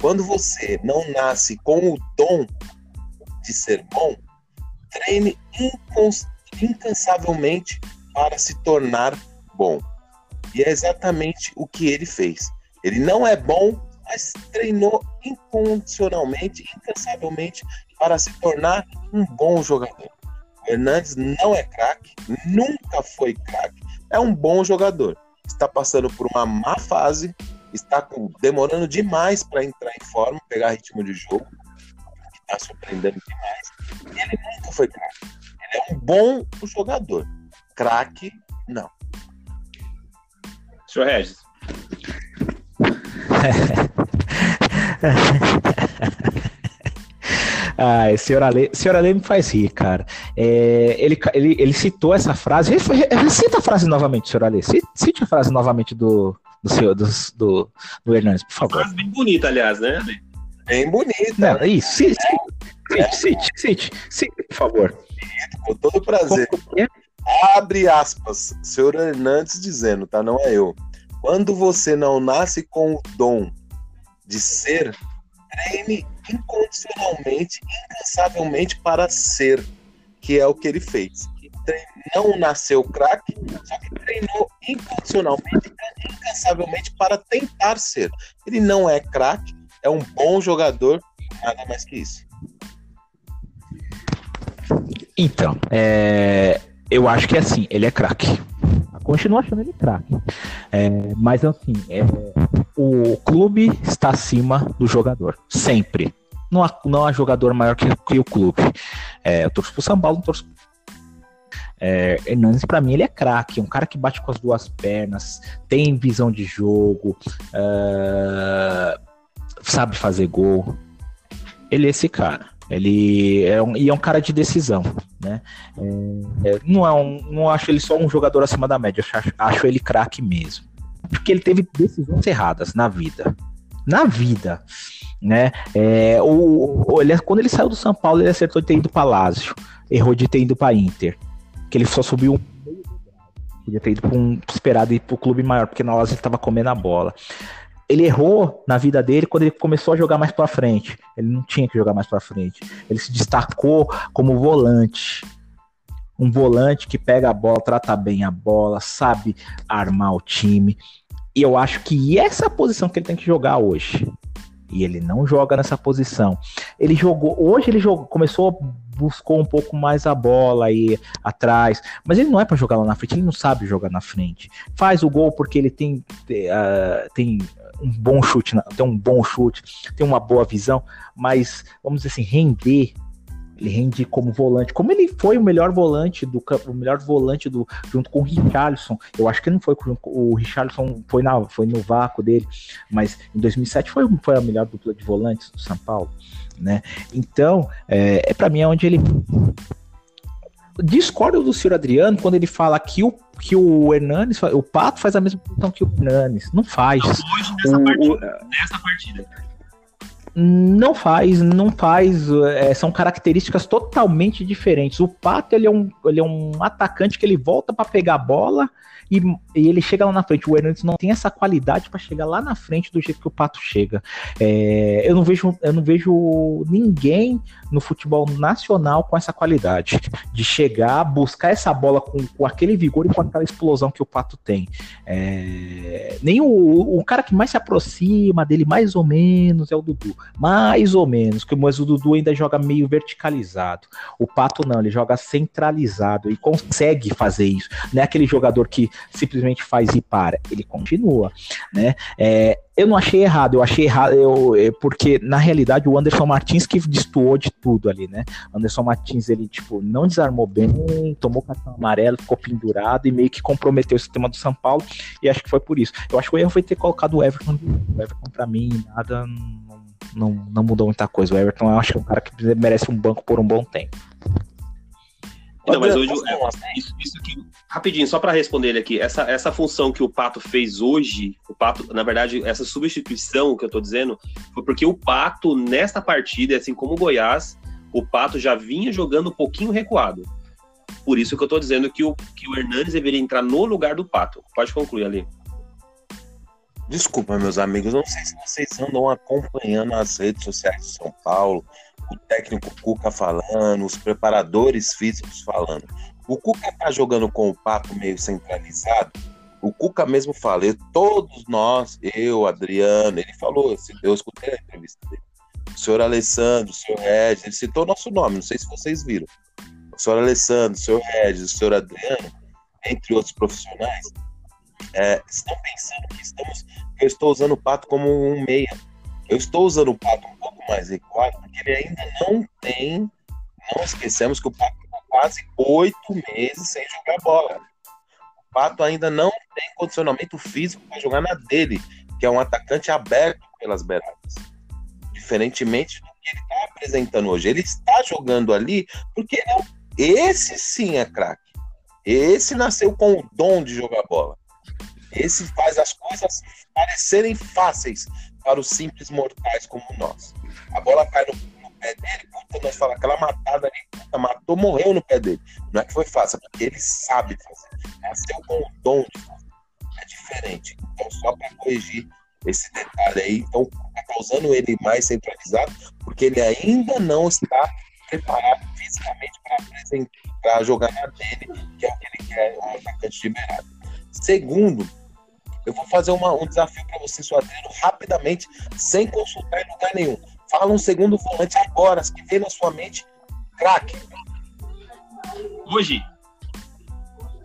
quando você não nasce com o dom de ser bom, treine incansavelmente para se tornar bom. E é exatamente o que ele fez. Ele não é bom, mas treinou incondicionalmente, incansavelmente para se tornar um bom jogador. O Hernandes não é craque, nunca foi craque, é um bom jogador. Está passando por uma má fase, está demorando demais para entrar em forma, pegar ritmo de jogo, está surpreendendo demais. E ele nunca foi craque. Ele é um bom jogador. Craque, não. Senhor Regis. Ai, senhor Ale, senhor Ale me faz rir, cara. É, ele, ele, ele citou essa frase. Cita a frase novamente, senhor Ale. Cite a frase novamente do, do, senhor, do, do, do Hernandes, por favor. Frase bem bonita, aliás, né? Bem bonita. Não, isso, cite, cite, cite, cite, cite, por favor. Com todo prazer. Abre aspas, senhor Hernandes dizendo, tá? Não é eu. Quando você não nasce com o dom de ser, treine incondicionalmente, incansavelmente para ser, que é o que ele fez. Não nasceu craque, só que treinou incondicionalmente, incansavelmente para tentar ser. Ele não é craque, é um bom jogador, nada mais que isso. Então, é... eu acho que é assim, ele é craque. Continuo achando ele craque. É, mas assim, é, o clube está acima do jogador. Sempre. Não há, não há jogador maior que, que o clube. É, eu torço pro São Paulo, não torço é, Hernandes, para mim, ele é craque, um cara que bate com as duas pernas, tem visão de jogo, uh, sabe fazer gol. Ele é esse cara. Ele é um, e é um cara de decisão, né? É, é, não, é um, não acho ele só um jogador acima da média, acho, acho ele craque mesmo. Porque ele teve decisões erradas na vida. Na vida. Né? É, o, o, ele, quando ele saiu do São Paulo, ele acertou de ter ido para Lazio. Errou de ter ido para Inter. Que ele só subiu um Podia ter ido para um esperado ir para o clube maior, porque na Lazio ele estava comendo a bola ele errou na vida dele quando ele começou a jogar mais para frente. Ele não tinha que jogar mais para frente. Ele se destacou como volante. Um volante que pega a bola, trata bem a bola, sabe armar o time. E eu acho que essa é a posição que ele tem que jogar hoje. E ele não joga nessa posição. Ele jogou, hoje ele jogou, começou buscou um pouco mais a bola aí atrás, mas ele não é para jogar lá na frente, ele não sabe jogar na frente. Faz o gol porque ele tem, uh, tem um bom chute, tem um bom chute, tem uma boa visão, mas vamos dizer assim, render ele rende como volante. Como ele foi o melhor volante do o melhor volante do junto com o Richarlison. Eu acho que não foi o Richarlison foi na foi no vácuo dele, mas em 2007 foi foi a melhor dupla de volantes do São Paulo, né? Então, é, é para mim é onde ele discordo do senhor Adriano quando ele fala que o, que o Hernanes, o Pato faz a mesma função que o Hernanes. Não faz. Não, hoje nessa, o, partida, nessa partida. Não faz, não faz. É, são características totalmente diferentes. O Pato ele é um, ele é um atacante que ele volta para pegar a bola e, e, ele chega lá na frente. O Hernandes não tem essa qualidade para chegar lá na frente do jeito que o Pato chega. É, eu, não vejo, eu não vejo ninguém no futebol nacional com essa qualidade de chegar, buscar essa bola com, com aquele vigor e com aquela explosão que o Pato tem. É, nem o, o cara que mais se aproxima dele, mais ou menos, é o Dudu. Mais ou menos, mas o Dudu ainda joga meio verticalizado. O Pato não, ele joga centralizado e consegue fazer isso. Não é aquele jogador que simplesmente faz e para. Ele continua, né? É, eu não achei errado, eu achei errado, eu, eu, porque na realidade o Anderson Martins que destoou de tudo ali, né? Anderson Martins, ele, tipo, não desarmou bem, tomou cartão amarelo, ficou pendurado e meio que comprometeu o sistema do São Paulo, e acho que foi por isso. Eu acho que o erro foi ter colocado o Everton. O Everton, pra mim, nada, não, não, não mudou muita coisa. O Everton, eu acho que é um cara que merece um banco por um bom tempo. Não, mas hoje, é, isso, isso aqui, rapidinho, só para responder ele aqui, essa, essa função que o Pato fez hoje, o Pato, na verdade, essa substituição que eu tô dizendo, foi porque o Pato, nesta partida, assim como o Goiás, o Pato já vinha jogando um pouquinho recuado. Por isso que eu tô dizendo que o, que o Hernanes deveria entrar no lugar do Pato. Pode concluir ali. Desculpa, meus amigos, não sei se vocês andam acompanhando as redes sociais de São Paulo, o técnico Cuca falando, os preparadores físicos falando. O Cuca tá jogando com o papo meio centralizado. O Cuca mesmo falou, todos nós, eu, Adriano, ele falou, eu escutei a entrevista dele. O senhor Alessandro, o senhor Regis, ele citou nosso nome, não sei se vocês viram. O senhor Alessandro, o senhor Regis, o senhor Adriano, entre outros profissionais, é, estão pensando que estamos, eu estou usando o Pato como um meia. Eu estou usando o Pato um pouco mais recuado, porque ele ainda não tem. Não esquecemos que o Pato quase oito meses sem jogar bola. O Pato ainda não tem condicionamento físico para jogar na dele, que é um atacante aberto pelas beiradas. Diferentemente do que ele está apresentando hoje. Ele está jogando ali porque não, esse sim é craque. Esse nasceu com o dom de jogar bola. Esse faz as coisas parecerem fáceis para os simples mortais como nós. A bola cai no pé dele, puta, nós falamos, aquela matada ali, puta, matou, morreu no pé dele. Não é que foi fácil, é porque ele sabe fazer. Nasceu com o dom de fazer. É diferente. Então, só para corrigir esse detalhe aí, então, está usando ele mais centralizado, porque ele ainda não está preparado fisicamente para jogar na dele, que é o que ele quer, um atacante liberado. Segundo, eu vou fazer uma, um desafio para você, seu Adriano, rapidamente, sem consultar em lugar nenhum. Fala um segundo volante agora, que vem na sua mente, craque. Hoje.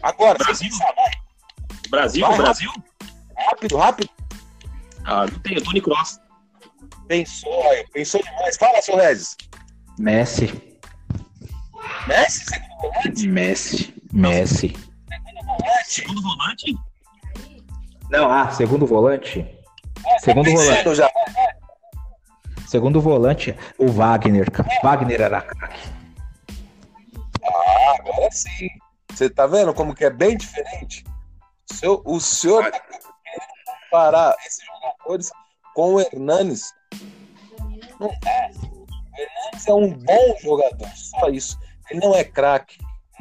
Agora, Brasil. Brasil, Vai, Brasil? Rápido, rápido. Ah, não tem, Tony Cross. Pensou, pensou demais. Fala, seu Regis. Messi. Messi, segundo volante? Messi. Messi. Segundo volante? Segundo volante? Não, ah, segundo volante. É, segundo volante. Já. Segundo volante, o Wagner. Wagner era craque. Ah, agora sim. Você tá vendo como que é bem diferente? O senhor, o senhor tá querendo comparar esses jogadores com o Hernanes. Não é. O Hernanes é um bom jogador, só isso. Ele não é craque,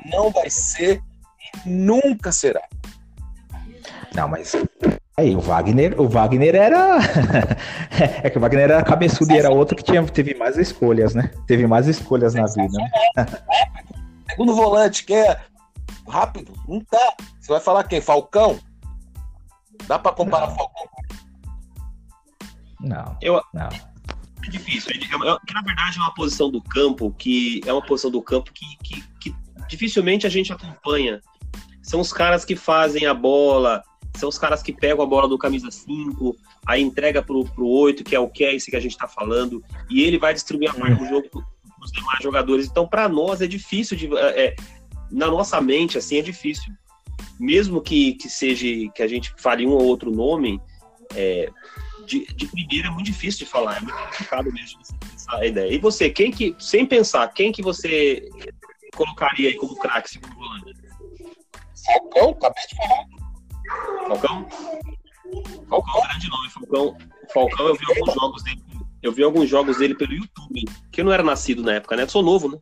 não vai ser e nunca será. Não, mas aí o Wagner, o Wagner era é que o Wagner era cabeçudo e era outro que tinha, teve mais escolhas, né? Teve mais escolhas na vida. Né? Segundo volante, que é rápido, não tá. Você vai falar quem? Falcão? Dá para comparar não. Falcão? Não. Eu, não. É difícil. É, é, que na verdade é uma posição do campo que é uma posição do campo que, que, que dificilmente a gente acompanha. São os caras que fazem a bola, são os caras que pegam a bola do camisa 5, aí entrega pro, pro 8, que é o Casey que a gente está falando, e ele vai distribuir a parte do jogo os demais jogadores. Então, para nós é difícil de. É, é, na nossa mente, assim, é difícil. Mesmo que, que seja que a gente fale um ou outro nome, é, de, de primeiro é muito difícil de falar, é muito complicado mesmo essa ideia. E você, quem que, sem pensar, quem que você colocaria aí como craque segundo volante? Falcão, acabei de falar. Falcão? Falcão, grande nome, Falcão. Falcão, eu vi alguns jogos dele. Eu vi alguns jogos dele pelo YouTube, que eu não era nascido na época, né? Eu sou novo, né?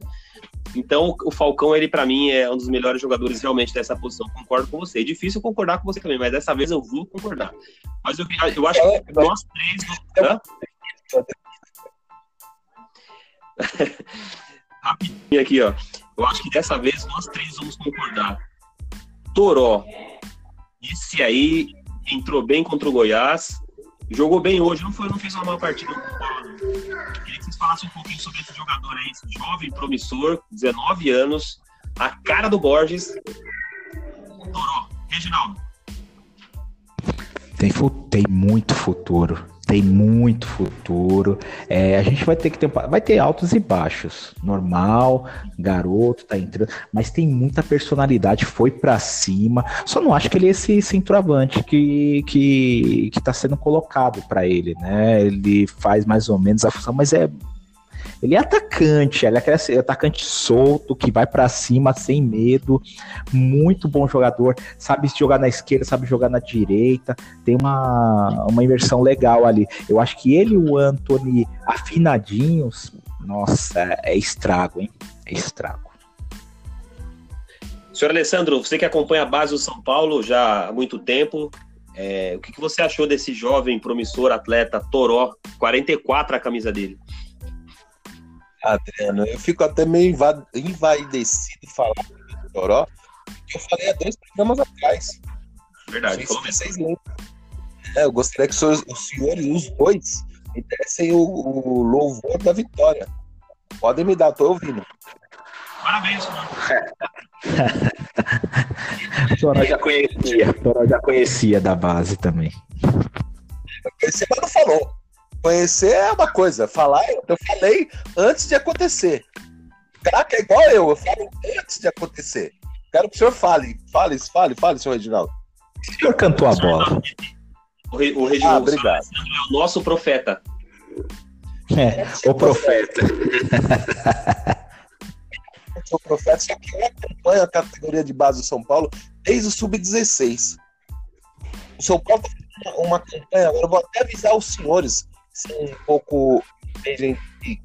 Então, o Falcão, ele para mim é um dos melhores jogadores realmente dessa posição. Concordo com você. É difícil concordar com você também, mas dessa vez eu vou concordar. Mas eu, eu acho que nós três. Hã? Rapidinho aqui, ó. Eu acho que dessa vez nós três vamos concordar. Toró. Esse aí entrou bem contra o Goiás. Jogou bem hoje, não foi, não fez uma má partida Queria que vocês falassem um pouquinho sobre esse jogador aí, esse jovem, promissor, 19 anos, a cara do Borges. Toró. Reginaldo. Tem, tem muito futuro tem muito futuro. É, a gente vai ter que ter, vai ter altos e baixos, normal, garoto tá entrando, mas tem muita personalidade, foi para cima. Só não acho que ele é esse centroavante que que, que tá sendo colocado para ele, né? Ele faz mais ou menos a função, mas é ele é atacante, ele é aquele atacante solto, que vai para cima sem medo, muito bom jogador, sabe jogar na esquerda, sabe jogar na direita, tem uma, uma inversão legal ali. Eu acho que ele e o Anthony afinadinhos, nossa, é estrago, hein? É estrago. Senhor Alessandro, você que acompanha a base do São Paulo já há muito tempo, é, o que, que, você achou desse jovem promissor atleta Toró? 44 a camisa dele. Adriano, eu fico até meio envaidecido falar do Toró, que eu falei há dois programas atrás. Verdade, se vocês lembram. É, eu gostaria que os senhores, os dois, me dessem o, o, louvor da vitória. Podem me dar, tô ouvindo. Parabéns, mano. Toró já conhecia, Toró já conhecia da base também. Conhecia, mas não falou. Conhecer é uma coisa, falar, eu falei antes de acontecer. Caraca, é igual eu, eu falo antes de acontecer. Quero que o senhor fale, fale, fale, fale, senhor Reginaldo. O senhor cantou a bola. O, Re, o Reginaldo ah, obrigado. é o nosso profeta. É, o profeta. o profeta, só que eu acompanho a categoria de base do São Paulo desde o Sub-16. O São Paulo tá uma, uma campanha, agora eu vou até avisar os senhores são um pouco que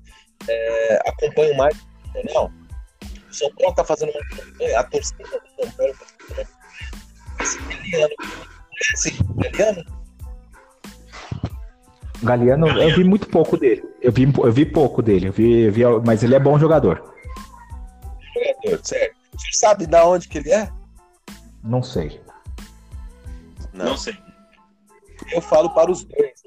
é, acompanha mais não o São Paulo está fazendo uma campanha a torcida do São Paulo esse Galeano esse Galeano Galeano, eu vi muito pouco dele. Eu vi, eu vi pouco dele, eu vi, eu vi, mas ele é bom jogador. Jogador, certo. Você sabe da onde que ele é? Não sei. Não, Não sei. Eu falo para os dois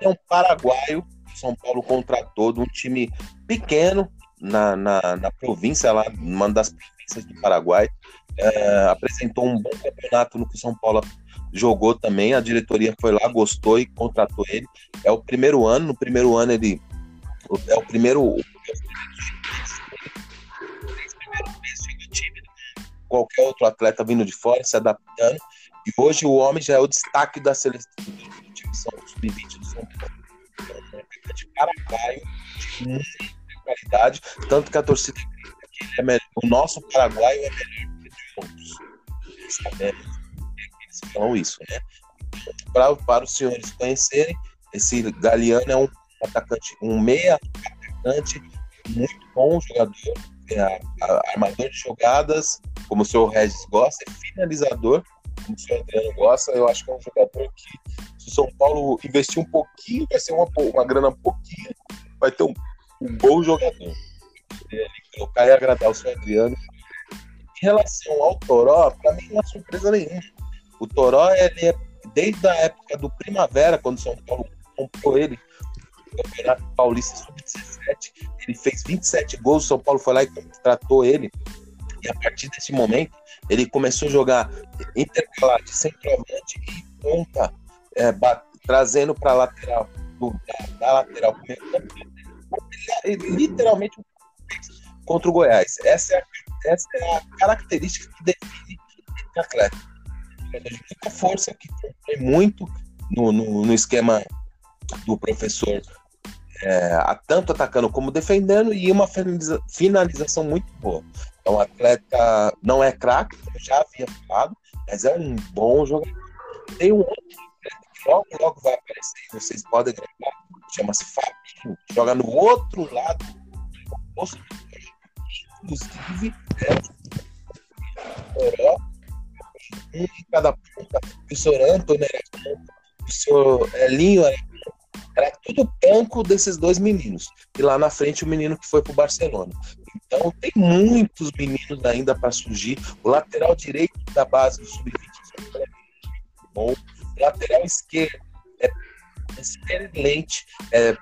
é um paraguaio São Paulo contratou de um time pequeno na, na, na província lá, uma das províncias do Paraguai. É, apresentou um bom campeonato no que o São Paulo jogou também. A diretoria foi lá, gostou e contratou ele. É o primeiro ano, no primeiro ano ele é o primeiro, qualquer outro atleta vindo de fora, se adaptando. E hoje o homem já é o destaque da seleção do time sub-20 de Paraguai de muita qualidade, tanto que a torcida é melhor, o nosso Paraguai é melhor que outros. Eles falam isso, né? Para, para os senhores conhecerem, esse Galeano é um atacante, um meia atacante muito bom jogador, é, armador de jogadas, como o senhor Regis gosta, é finalizador, o senhor Adriano gosta. Eu acho que é um jogador que se o São Paulo investir um pouquinho, vai ser uma, uma grana pouquinho, vai ter um, um bom jogador. Colocar e agradar o seu Adriano. Em relação ao Toró, para mim não é surpresa nenhuma. O Toró, ele é desde a época do Primavera, quando o São Paulo comprou ele, no Campeonato Paulista Sub-17, ele fez 27 gols, o São Paulo foi lá e tratou ele. E a partir desse momento, ele começou a jogar intercalado de centroavante e ponta é, trazendo para a lateral, da, da, lateral literalmente contra o Goiás. Essa é a, essa é a característica que define o atleta. A força que tem muito no, no, no, esquema do professor, é, tanto atacando como defendendo, e uma finaliza, finalização muito boa. É um atleta, não é craque, já havia falado, mas é um bom jogador. Tem um outro que logo, logo vai aparecer, vocês podem gravar, chama-se Fabinho, joga no outro lado inclusive é, um em cada ponta, o senhor Antônio era o senhor Elinho era, era tudo banco desses dois meninos. E lá na frente o menino que foi para o Barcelona. Então tem muitos meninos ainda para surgir. O lateral direito da base do Sub-20 é bom. O lateral esquerdo é excelente. É,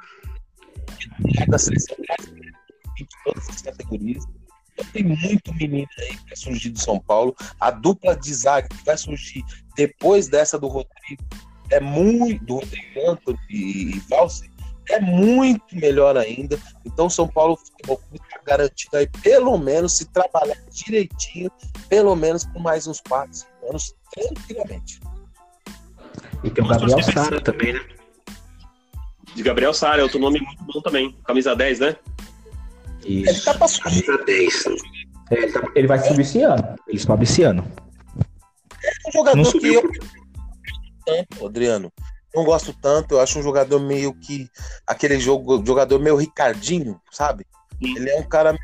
da seleção brasileira em todas as categorias. Então, tem muito menino aí para surgir do São Paulo. A dupla de zaga que vai surgir depois dessa do Rodrigo é muito do Rodrigo Antônio e Valse é muito melhor ainda. Então, São Paulo Futebol está garantido aí, pelo menos, se trabalhar direitinho, pelo menos por mais uns 4, 5 anos, tranquilamente. E tem o Gabriel Sara também, né? De Gabriel Sara, é outro nome muito bom também. Camisa 10, né? Isso. Ele tá passando. Camisa 10. É, tá, ele vai subir esse ano. Ele sobe esse ano. É um jogador que eu tanto, Adriano. Não gosto tanto, eu acho um jogador meio que aquele jogo, jogador meio Ricardinho, sabe? Ele é um cara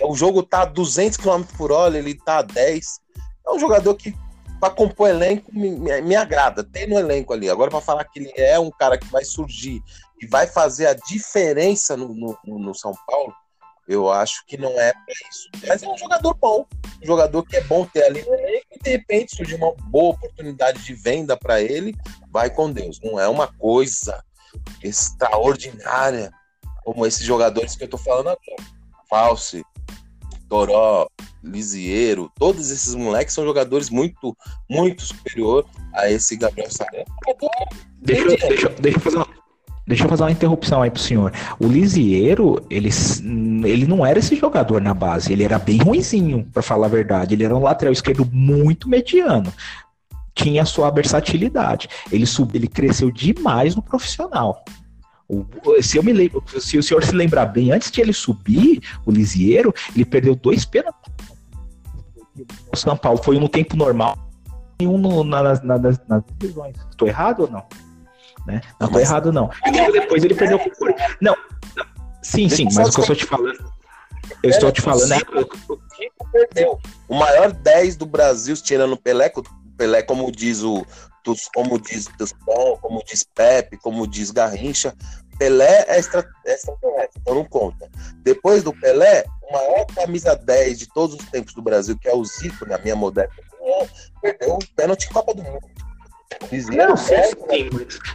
o jogo tá a 200 km por hora, ele tá a 10. É um jogador que para compor elenco me, me, me, agrada, tem no elenco ali. Agora para falar que ele é um cara que vai surgir e vai fazer a diferença no, no, no São Paulo, eu acho que não é para isso. Mas é um jogador bom, um jogador que é bom ter ali no elenco e de repente surgir uma boa oportunidade de venda para ele, vai com Deus. Não é uma coisa extraordinária como esses jogadores que eu tô falando agora. False, Toró, Lisiero, todos esses moleques são jogadores muito, muito superior a esse Gabriel Saré. Deixa, deixa, deixa eu fazer uma, Deixa eu fazer uma interrupção aí pro senhor. O Lisieiro, ele, ele não era esse jogador na base, ele era bem ruinzinho, para falar a verdade. Ele era um lateral esquerdo muito mediano. Tinha sua versatilidade. Ele subiu, ele cresceu demais no profissional. O, se eu me lembro, se o senhor se lembrar bem, antes de ele subir, o Lisieiro, ele perdeu dois pênaltis. O São Paulo foi um no tempo normal e um no, nas, nas, nas divisões. Estou errado ou não? Né? Não tô errado, não. E depois ele perdeu o cor. Não, não. Sim, sim, mas o que eu estou te falando. Eu estou te falando, né? O perdeu. O maior 10 do Brasil, tirando o Pelé, Pelé, como diz o. Como diz Tuspon, como diz Pepe, como diz Garrincha, Pelé é extraterrestre, então não conta. Depois do Pelé, o maior camisa 10 de todos os tempos do Brasil, que é o Zico, na minha moderna opinião, perdeu o pênalti Copa do Mundo. Não, sim,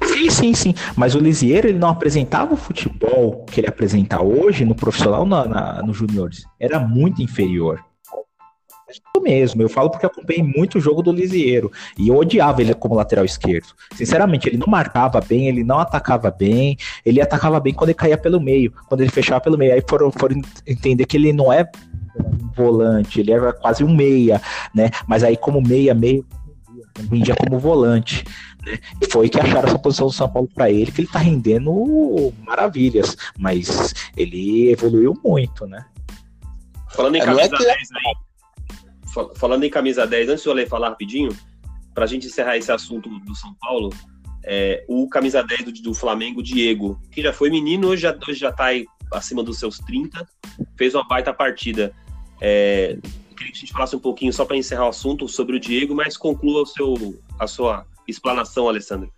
sim, sim, sim, Mas o Lisieiro ele não apresentava o futebol que ele apresenta hoje no profissional na, na, no juniores. Era muito inferior. Eu mesmo, eu falo porque acompanhei muito o jogo do Lisieiro e eu odiava ele como lateral esquerdo. Sinceramente, ele não marcava bem, ele não atacava bem, ele atacava bem quando ele caía pelo meio, quando ele fechava pelo meio. Aí foram, foram entender que ele não é um volante, ele era quase um meia, né? Mas aí, como meia, meio, vendia como volante. Né? E foi que acharam essa posição do São Paulo para ele, que ele tá rendendo maravilhas, mas ele evoluiu muito, né? Falando em é, camisa é 10 aí, falando em camisa 10, antes de eu ler falar rapidinho, para a gente encerrar esse assunto do São Paulo, é, o camisa 10 do, do, Flamengo, Diego, que já foi menino, hoje já, hoje já tá aí acima dos seus 30, fez uma baita partida. É, queria que a gente falasse um pouquinho, só para encerrar o assunto, sobre o Diego, mas conclua o seu, a sua explanação, Alessandro.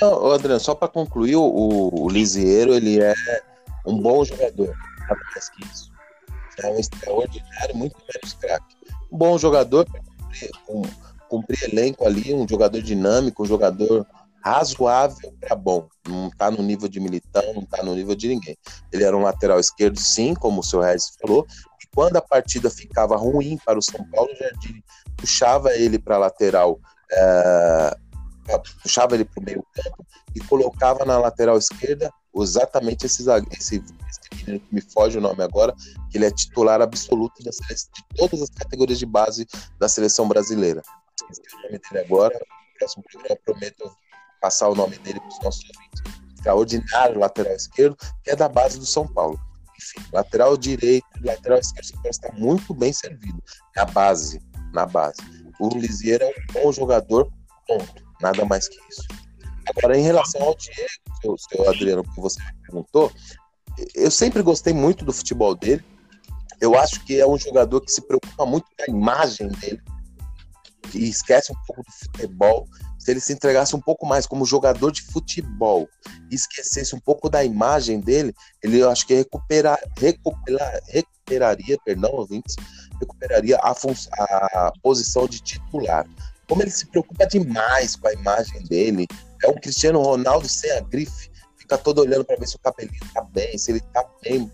Não, Adriano, só para concluir, o, o Lisieiro, ele é um bom jogador, nada mais que isso. É um extraordinário, muito menos craque. Um bom jogador, cumprir, cumprir elenco ali, um jogador dinâmico, um jogador razoável para bom. Não está no nível de Militão, não está no nível de ninguém. Ele era um lateral esquerdo, sim, como o seu Regis falou, quando a partida ficava ruim para o São Paulo, o Jardim puxava ele para a lateral, é, puxava ele para o meio campo e colocava na lateral esquerda exatamente esse esse, esse menino que me foge o nome agora, que ele é titular absoluto de todas as categorias de base da seleção brasileira. Esqueci o nome dele agora, no próximo programa prometo passar o nome dele para os nossos ouvintes. Extraordinário lateral esquerdo, que é da base do São Paulo. Enfim, lateral direito, lateral esquerdo, está muito bem servido. Na base, na base. O Lisieiro é um bom jogador, ponto. Nada mais que isso. Agora, em relação ao Diego, seu, seu Adriano, que você perguntou, eu sempre gostei muito do futebol dele. Eu acho que é um jogador que se preocupa muito com a imagem dele, e esquece um pouco do futebol. Se ele se entregasse um pouco mais como jogador de futebol e esquecesse um pouco da imagem dele, ele eu acho que recuperar, recuperar, recuperaria, perdão, ouvintes, recuperaria a, a posição de titular. Como ele se preocupa demais com a imagem dele, é um Cristiano Ronaldo sem a grife, fica todo olhando para ver se o cabelinho tá bem, se ele tá bem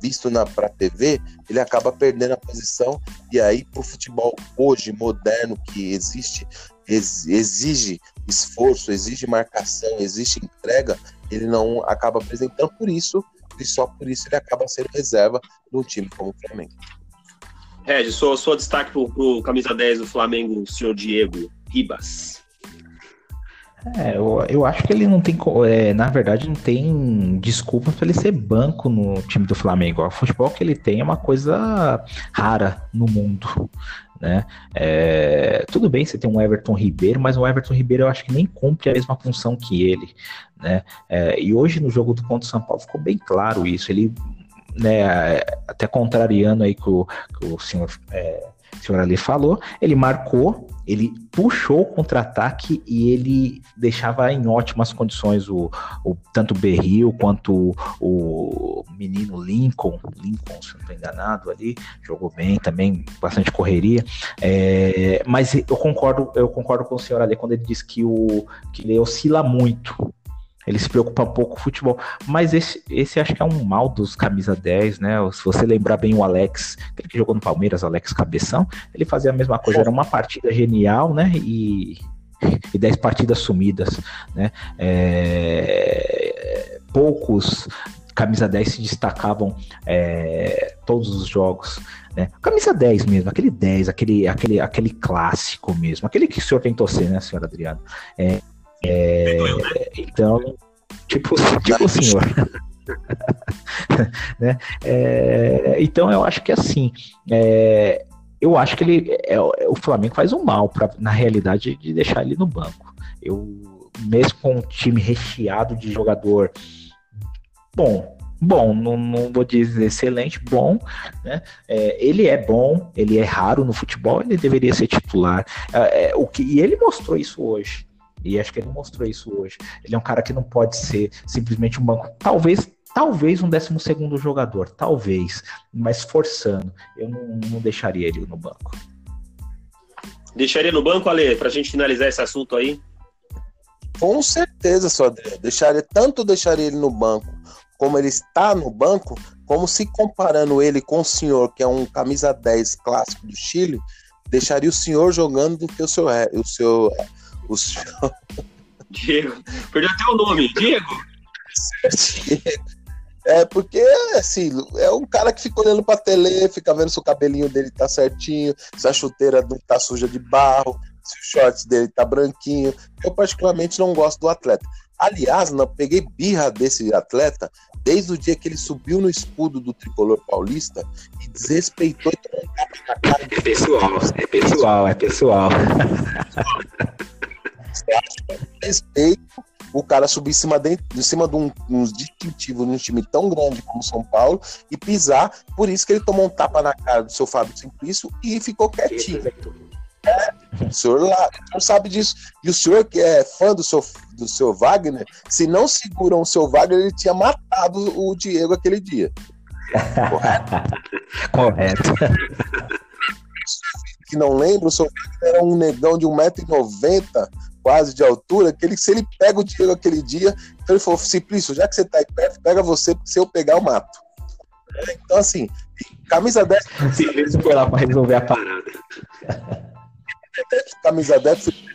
visto na para TV, ele acaba perdendo a posição e aí pro futebol hoje moderno que existe exige esforço, exige marcação, exige entrega, ele não acaba apresentando por isso e só por isso ele acaba sendo reserva num time como o Flamengo. Regis, sua, sua destaque pro, pro camisa 10 do Flamengo, o senhor Diego Ribas. É, eu, eu acho que ele não tem, é, na verdade, não tem desculpa para ele ser banco no time do Flamengo. O futebol que ele tem é uma coisa rara no mundo. Né? É, tudo bem, você tem um Everton Ribeiro, mas o Everton Ribeiro eu acho que nem cumpre a mesma função que ele. Né? É, e hoje no jogo do contra o São Paulo ficou bem claro isso. Ele, né, até contrariando aí que o, que o senhor é, senhor ali falou, ele marcou, ele puxou o contra-ataque e ele deixava em ótimas condições o, o tanto o Berril quanto o, o menino Lincoln, Lincoln, se não estou enganado ali, jogou bem também, bastante correria. É, mas eu concordo, eu concordo com o senhor ali quando ele diz que, o, que ele oscila muito ele se preocupa pouco com o futebol. Mas esse, esse acho que é um mal dos camisa 10, né? Se você lembrar bem o Alex, aquele que jogou no Palmeiras, Alex Cabeção, ele fazia a mesma coisa. Era uma partida genial, né? E, e 10 partidas sumidas, né? É, poucos camisa 10 se destacavam é, todos os jogos. Né? Camisa 10 mesmo, aquele 10, aquele, aquele, aquele clássico mesmo, aquele que o senhor tentou ser, né, senhor Adriano? É, é, então, tipo, tipo o senhor. né? É, então eu acho que assim, é, eu acho que ele, é, o Flamengo faz um mal pra, na realidade de deixar ele no banco. Eu mesmo com um time recheado de jogador bom, bom, não, não vou dizer excelente, bom, né? É, ele é bom, ele é raro no futebol, ele deveria ser titular. É, é o que, e ele mostrou isso hoje. E acho que ele mostrou isso hoje. Ele é um cara que não pode ser simplesmente um banco. Talvez, talvez um décimo segundo jogador, talvez, mas forçando. Eu não, não deixaria ele no banco. Deixaria no banco, Ale, para a gente finalizar esse assunto aí? Com certeza, só deixaria tanto deixaria ele no banco, como ele está no banco, como se comparando ele com o senhor, que é um camisa 10 clássico do Chile, deixaria o senhor jogando do que o seu, o seu o senhor... Diego. Perdeu até o nome. Diego. É, porque, assim, é um cara que fica olhando pra tele, fica vendo se o cabelinho dele tá certinho, se a chuteira não tá suja de barro, se o shorts dele tá branquinho. Eu, particularmente, não gosto do atleta. Aliás, não peguei birra desse atleta desde o dia que ele subiu no escudo do tricolor paulista e desrespeitou É pessoal, é pessoal, é pessoal. respeito o cara subir em cima de, em cima de um, um distintivo num time tão grande como São Paulo e pisar. Por isso que ele tomou um tapa na cara do seu Fábio Simplício e ficou quietinho. É, o senhor lá não sabe disso. E o senhor que é fã do seu, do seu Wagner, se não seguram o seu Wagner, ele tinha matado o Diego aquele dia. Correto. Correto. Que não lembra, o seu Wagner era um negão de 1,90m quase de altura, que ele, se ele pega o Diego aquele dia, então ele falou, Simplício, já que você tá aí perto, pega você, porque se eu pegar, eu mato. É, então, assim, camisa 10. Simplício foi lá para resolver a parada. camisa 10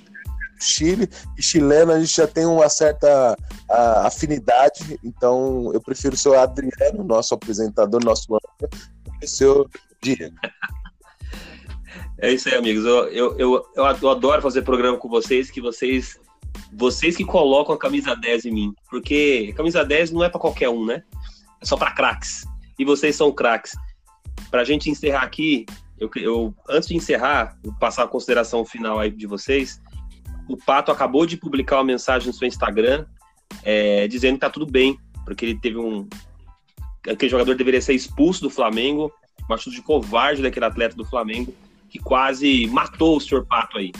Chile e chileno a gente já tem uma certa a, afinidade, então eu prefiro o seu Adriano, nosso apresentador, nosso âncora, do que o seu Diego. É isso aí, amigos. Eu, eu, eu, eu, adoro fazer programa com vocês, que vocês vocês que colocam a camisa 10 em mim. Porque a camisa 10 não é para qualquer um, né? É só para craques. e vocês são craques. Para a gente encerrar aqui, eu, eu, antes de encerrar, vou passar a consideração final aí de vocês. O Pato acabou de publicar uma mensagem no seu Instagram é, dizendo que tá tudo bem, porque ele teve um. Aquele jogador deveria ser expulso do Flamengo, uma chute de covarde daquele atleta do Flamengo, que quase matou o senhor Pato aí.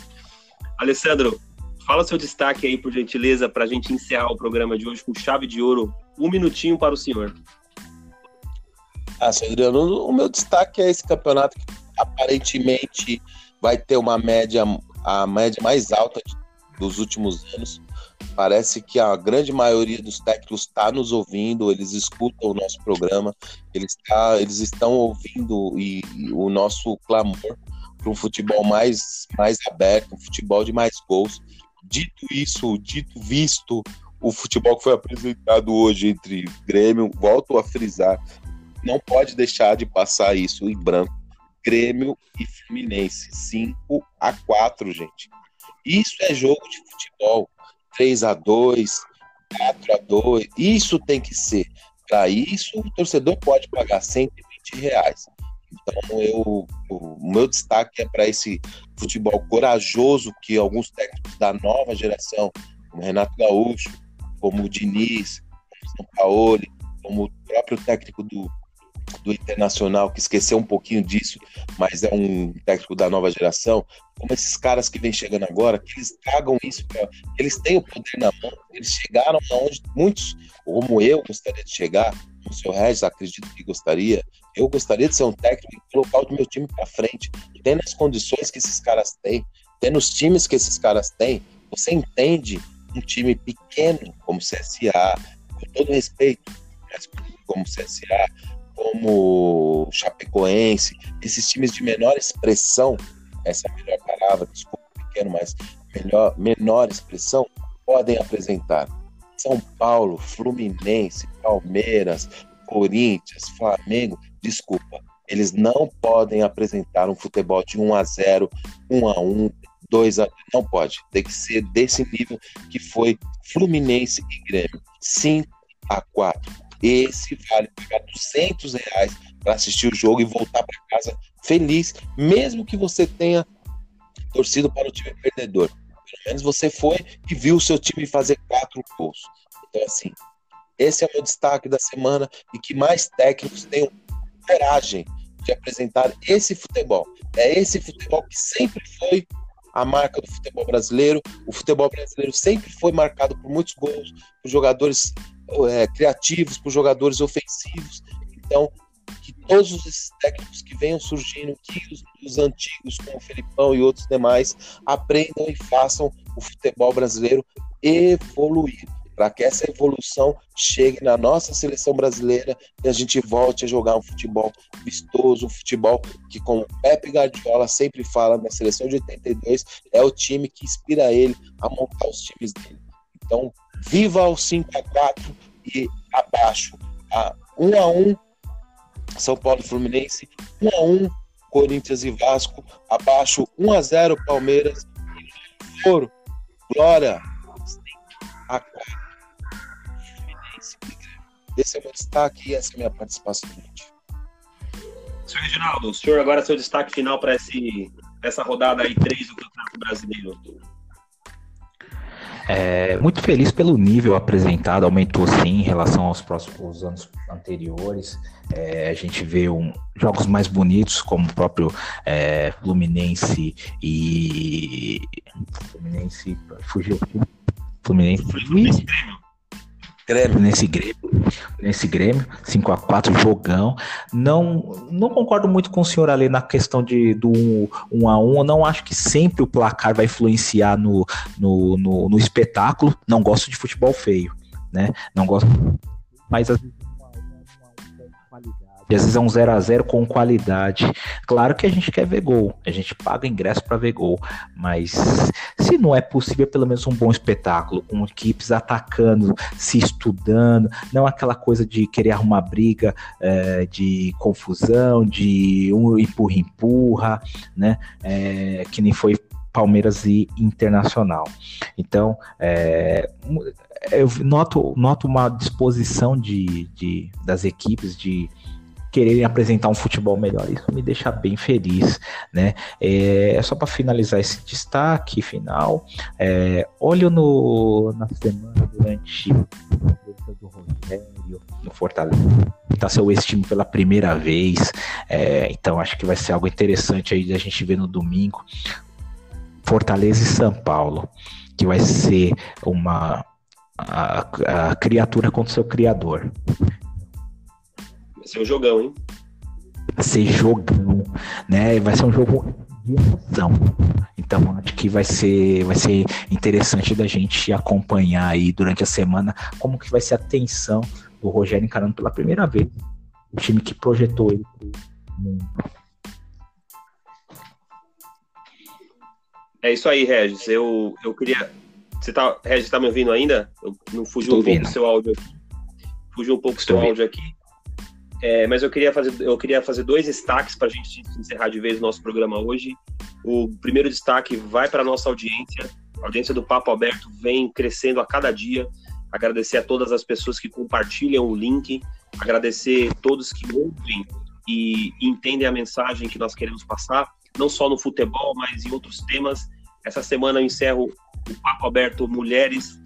Alessandro, fala seu destaque aí, por gentileza, para a gente encerrar o programa de hoje com chave de ouro. Um minutinho para o senhor. Ah, Adriano, o meu destaque é esse campeonato que aparentemente vai ter uma média, a média mais alta dos últimos anos. Parece que a grande maioria dos técnicos está nos ouvindo, eles escutam o nosso programa, eles, tá, eles estão ouvindo e, e o nosso clamor para um futebol mais, mais aberto, um futebol de mais gols. Dito isso, dito visto o futebol que foi apresentado hoje entre Grêmio, volto a frisar, não pode deixar de passar isso em branco. Grêmio e Fluminense, 5 a 4, gente. Isso é jogo de futebol. 3 a 2, 4 a 2. Isso tem que ser. Para isso, o torcedor pode pagar 120 reais. Então, eu, o meu destaque é para esse futebol corajoso que alguns técnicos da nova geração, como Renato Gaúcho, como o Diniz, como o Paulo, como o próprio técnico do, do Internacional, que esqueceu um pouquinho disso, mas é um técnico da nova geração, como esses caras que vêm chegando agora, que eles tragam isso, pra, eles têm o poder na mão, eles chegaram aonde muitos, como eu, gostaria de chegar, o seu Regis acredito que gostaria, eu gostaria de ser um técnico e colocar o meu time para frente, tendo as condições que esses caras têm, tendo os times que esses caras têm, você entende um time pequeno como CSA, com todo respeito, como CSA, como Chapecoense, esses times de menor expressão, essa é a melhor palavra, desculpa, pequeno, mas melhor, menor expressão, podem apresentar. São Paulo, Fluminense, Palmeiras, Corinthians, Flamengo, desculpa, eles não podem apresentar um futebol de 1 a 0, 1 a 1, 2 a não pode. Tem que ser desse nível que foi Fluminense e Grêmio, 5 a 4 esse vale pagar 200 reais para assistir o jogo e voltar para casa feliz, mesmo que você tenha torcido para o time perdedor. Pelo menos você foi e viu o seu time fazer quatro gols. Então, assim, esse é o meu destaque da semana e que mais técnicos tenham coragem de apresentar esse futebol. É esse futebol que sempre foi a marca do futebol brasileiro. O futebol brasileiro sempre foi marcado por muitos gols, por jogadores é, criativos, por jogadores ofensivos. Então, que todos esses técnicos que venham surgindo, que os, os, antigos, como o Felipão e outros demais, aprendam e façam o futebol brasileiro evoluir, para que essa evolução chegue na nossa seleção brasileira e a gente volte a jogar um futebol vistoso, um futebol que, como Pepe Guardiola sempre fala na seleção de 82, é o time que inspira ele a montar os times dele. Então, viva o 5 a 4 e abaixo. A 1 a 1 São Paulo e Fluminense, 1 a 1 Corinthians e Vasco, abaixo 1 a 0 Palmeiras e Foro, Glória. 5 a 4 Fluminense Esse é o meu destaque e essa é a minha participação, gente. Senhor Reginaldo, o senhor agora é seu destaque final para essa rodada aí 3 do Campeonato Brasileiro. É, muito feliz pelo nível apresentado, aumentou sim em relação aos próximos anos anteriores. É, a gente vê um, jogos mais bonitos, como o próprio é, Fluminense e. Fluminense. Fugiu. Fluminense. Fluminense Grêmio. Nesse Grêmio, nesse Grêmio, 5 a 4 jogão. Não, não concordo muito com o senhor ali na questão de do 1 a 1. Eu não acho que sempre o placar vai influenciar no, no, no, no espetáculo. Não gosto de futebol feio, né? Não gosto, mas vezes e às vezes é um 0 a 0 com qualidade. Claro que a gente quer ver gol, a gente paga ingresso para ver gol, mas se não é possível, pelo menos um bom espetáculo, com equipes atacando, se estudando, não aquela coisa de querer arrumar briga, é, de confusão, de um empurra-empurra, né? É, que nem foi Palmeiras e Internacional. Então, é, eu noto, noto uma disposição de, de, das equipes de quererem apresentar um futebol melhor. Isso me deixa bem feliz, né? É, só para finalizar esse destaque final, é, olho no, na semana durante a do Rogério no Fortaleza, tá seu ex-time pela primeira vez, é, então acho que vai ser algo interessante aí a gente ver no domingo. Fortaleza e São Paulo, que vai ser uma a, a criatura contra o seu criador. Vai ser um jogão, hein? Vai ser jogão, né? Vai ser um jogo de emoção. Então acho que vai ser, vai ser interessante da gente acompanhar aí durante a semana como que vai ser a tensão do Rogério encarando pela primeira vez o time que projetou ele pro mundo. É isso aí, Regis. Eu, eu queria. Você tá, Regis, tá me ouvindo ainda? Eu não fugiu Estou um pouco do seu áudio aqui. Fugiu um pouco do seu áudio aqui. É, mas eu queria fazer, eu queria fazer dois destaques para a gente encerrar de vez o nosso programa hoje. O primeiro destaque vai para a nossa audiência. A audiência do Papo Aberto vem crescendo a cada dia. Agradecer a todas as pessoas que compartilham o link, agradecer a todos que ouvem e entendem a mensagem que nós queremos passar, não só no futebol, mas em outros temas. Essa semana eu encerro o Papo Aberto Mulheres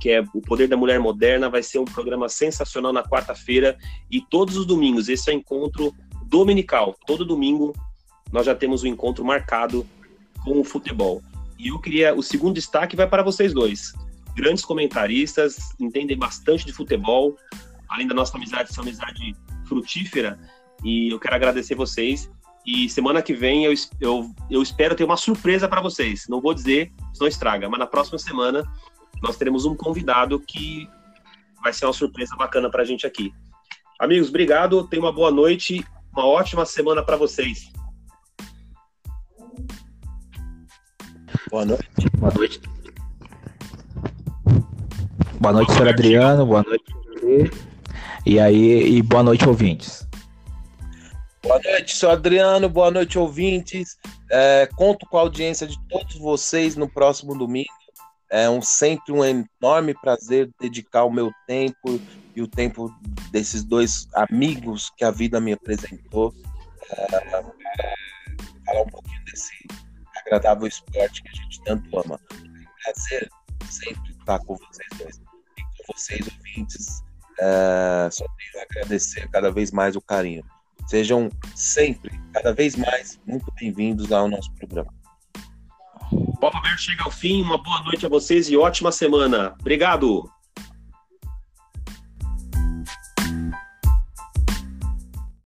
que é O Poder da Mulher Moderna. Vai ser um programa sensacional na quarta-feira e todos os domingos. Esse é o encontro dominical. Todo domingo nós já temos um encontro marcado com o futebol. E eu queria. O segundo destaque vai para vocês dois. Grandes comentaristas, entendem bastante de futebol. Além da nossa amizade, essa amizade frutífera. E eu quero agradecer vocês. E semana que vem eu, eu, eu espero ter uma surpresa para vocês. Não vou dizer, senão estraga, mas na próxima semana nós teremos um convidado que vai ser uma surpresa bacana para a gente aqui. Amigos, obrigado, tenha uma boa noite, uma ótima semana para vocês. Boa noite. Boa noite. Boa noite, senhor Adriano. Boa noite. E aí, e boa noite, ouvintes. Boa noite, senhor Adriano. Boa noite, ouvintes. É, conto com a audiência de todos vocês no próximo domingo. É um, sempre um enorme prazer dedicar o meu tempo e o tempo desses dois amigos que a vida me apresentou é, falar um pouquinho desse agradável esporte que a gente tanto ama. É um prazer sempre estar com vocês dois e com vocês, ouvintes. É, só tenho a agradecer cada vez mais o carinho. Sejam sempre, cada vez mais, muito bem-vindos ao nosso programa. Papo Aberto chega ao fim. Uma boa noite a vocês e ótima semana. Obrigado.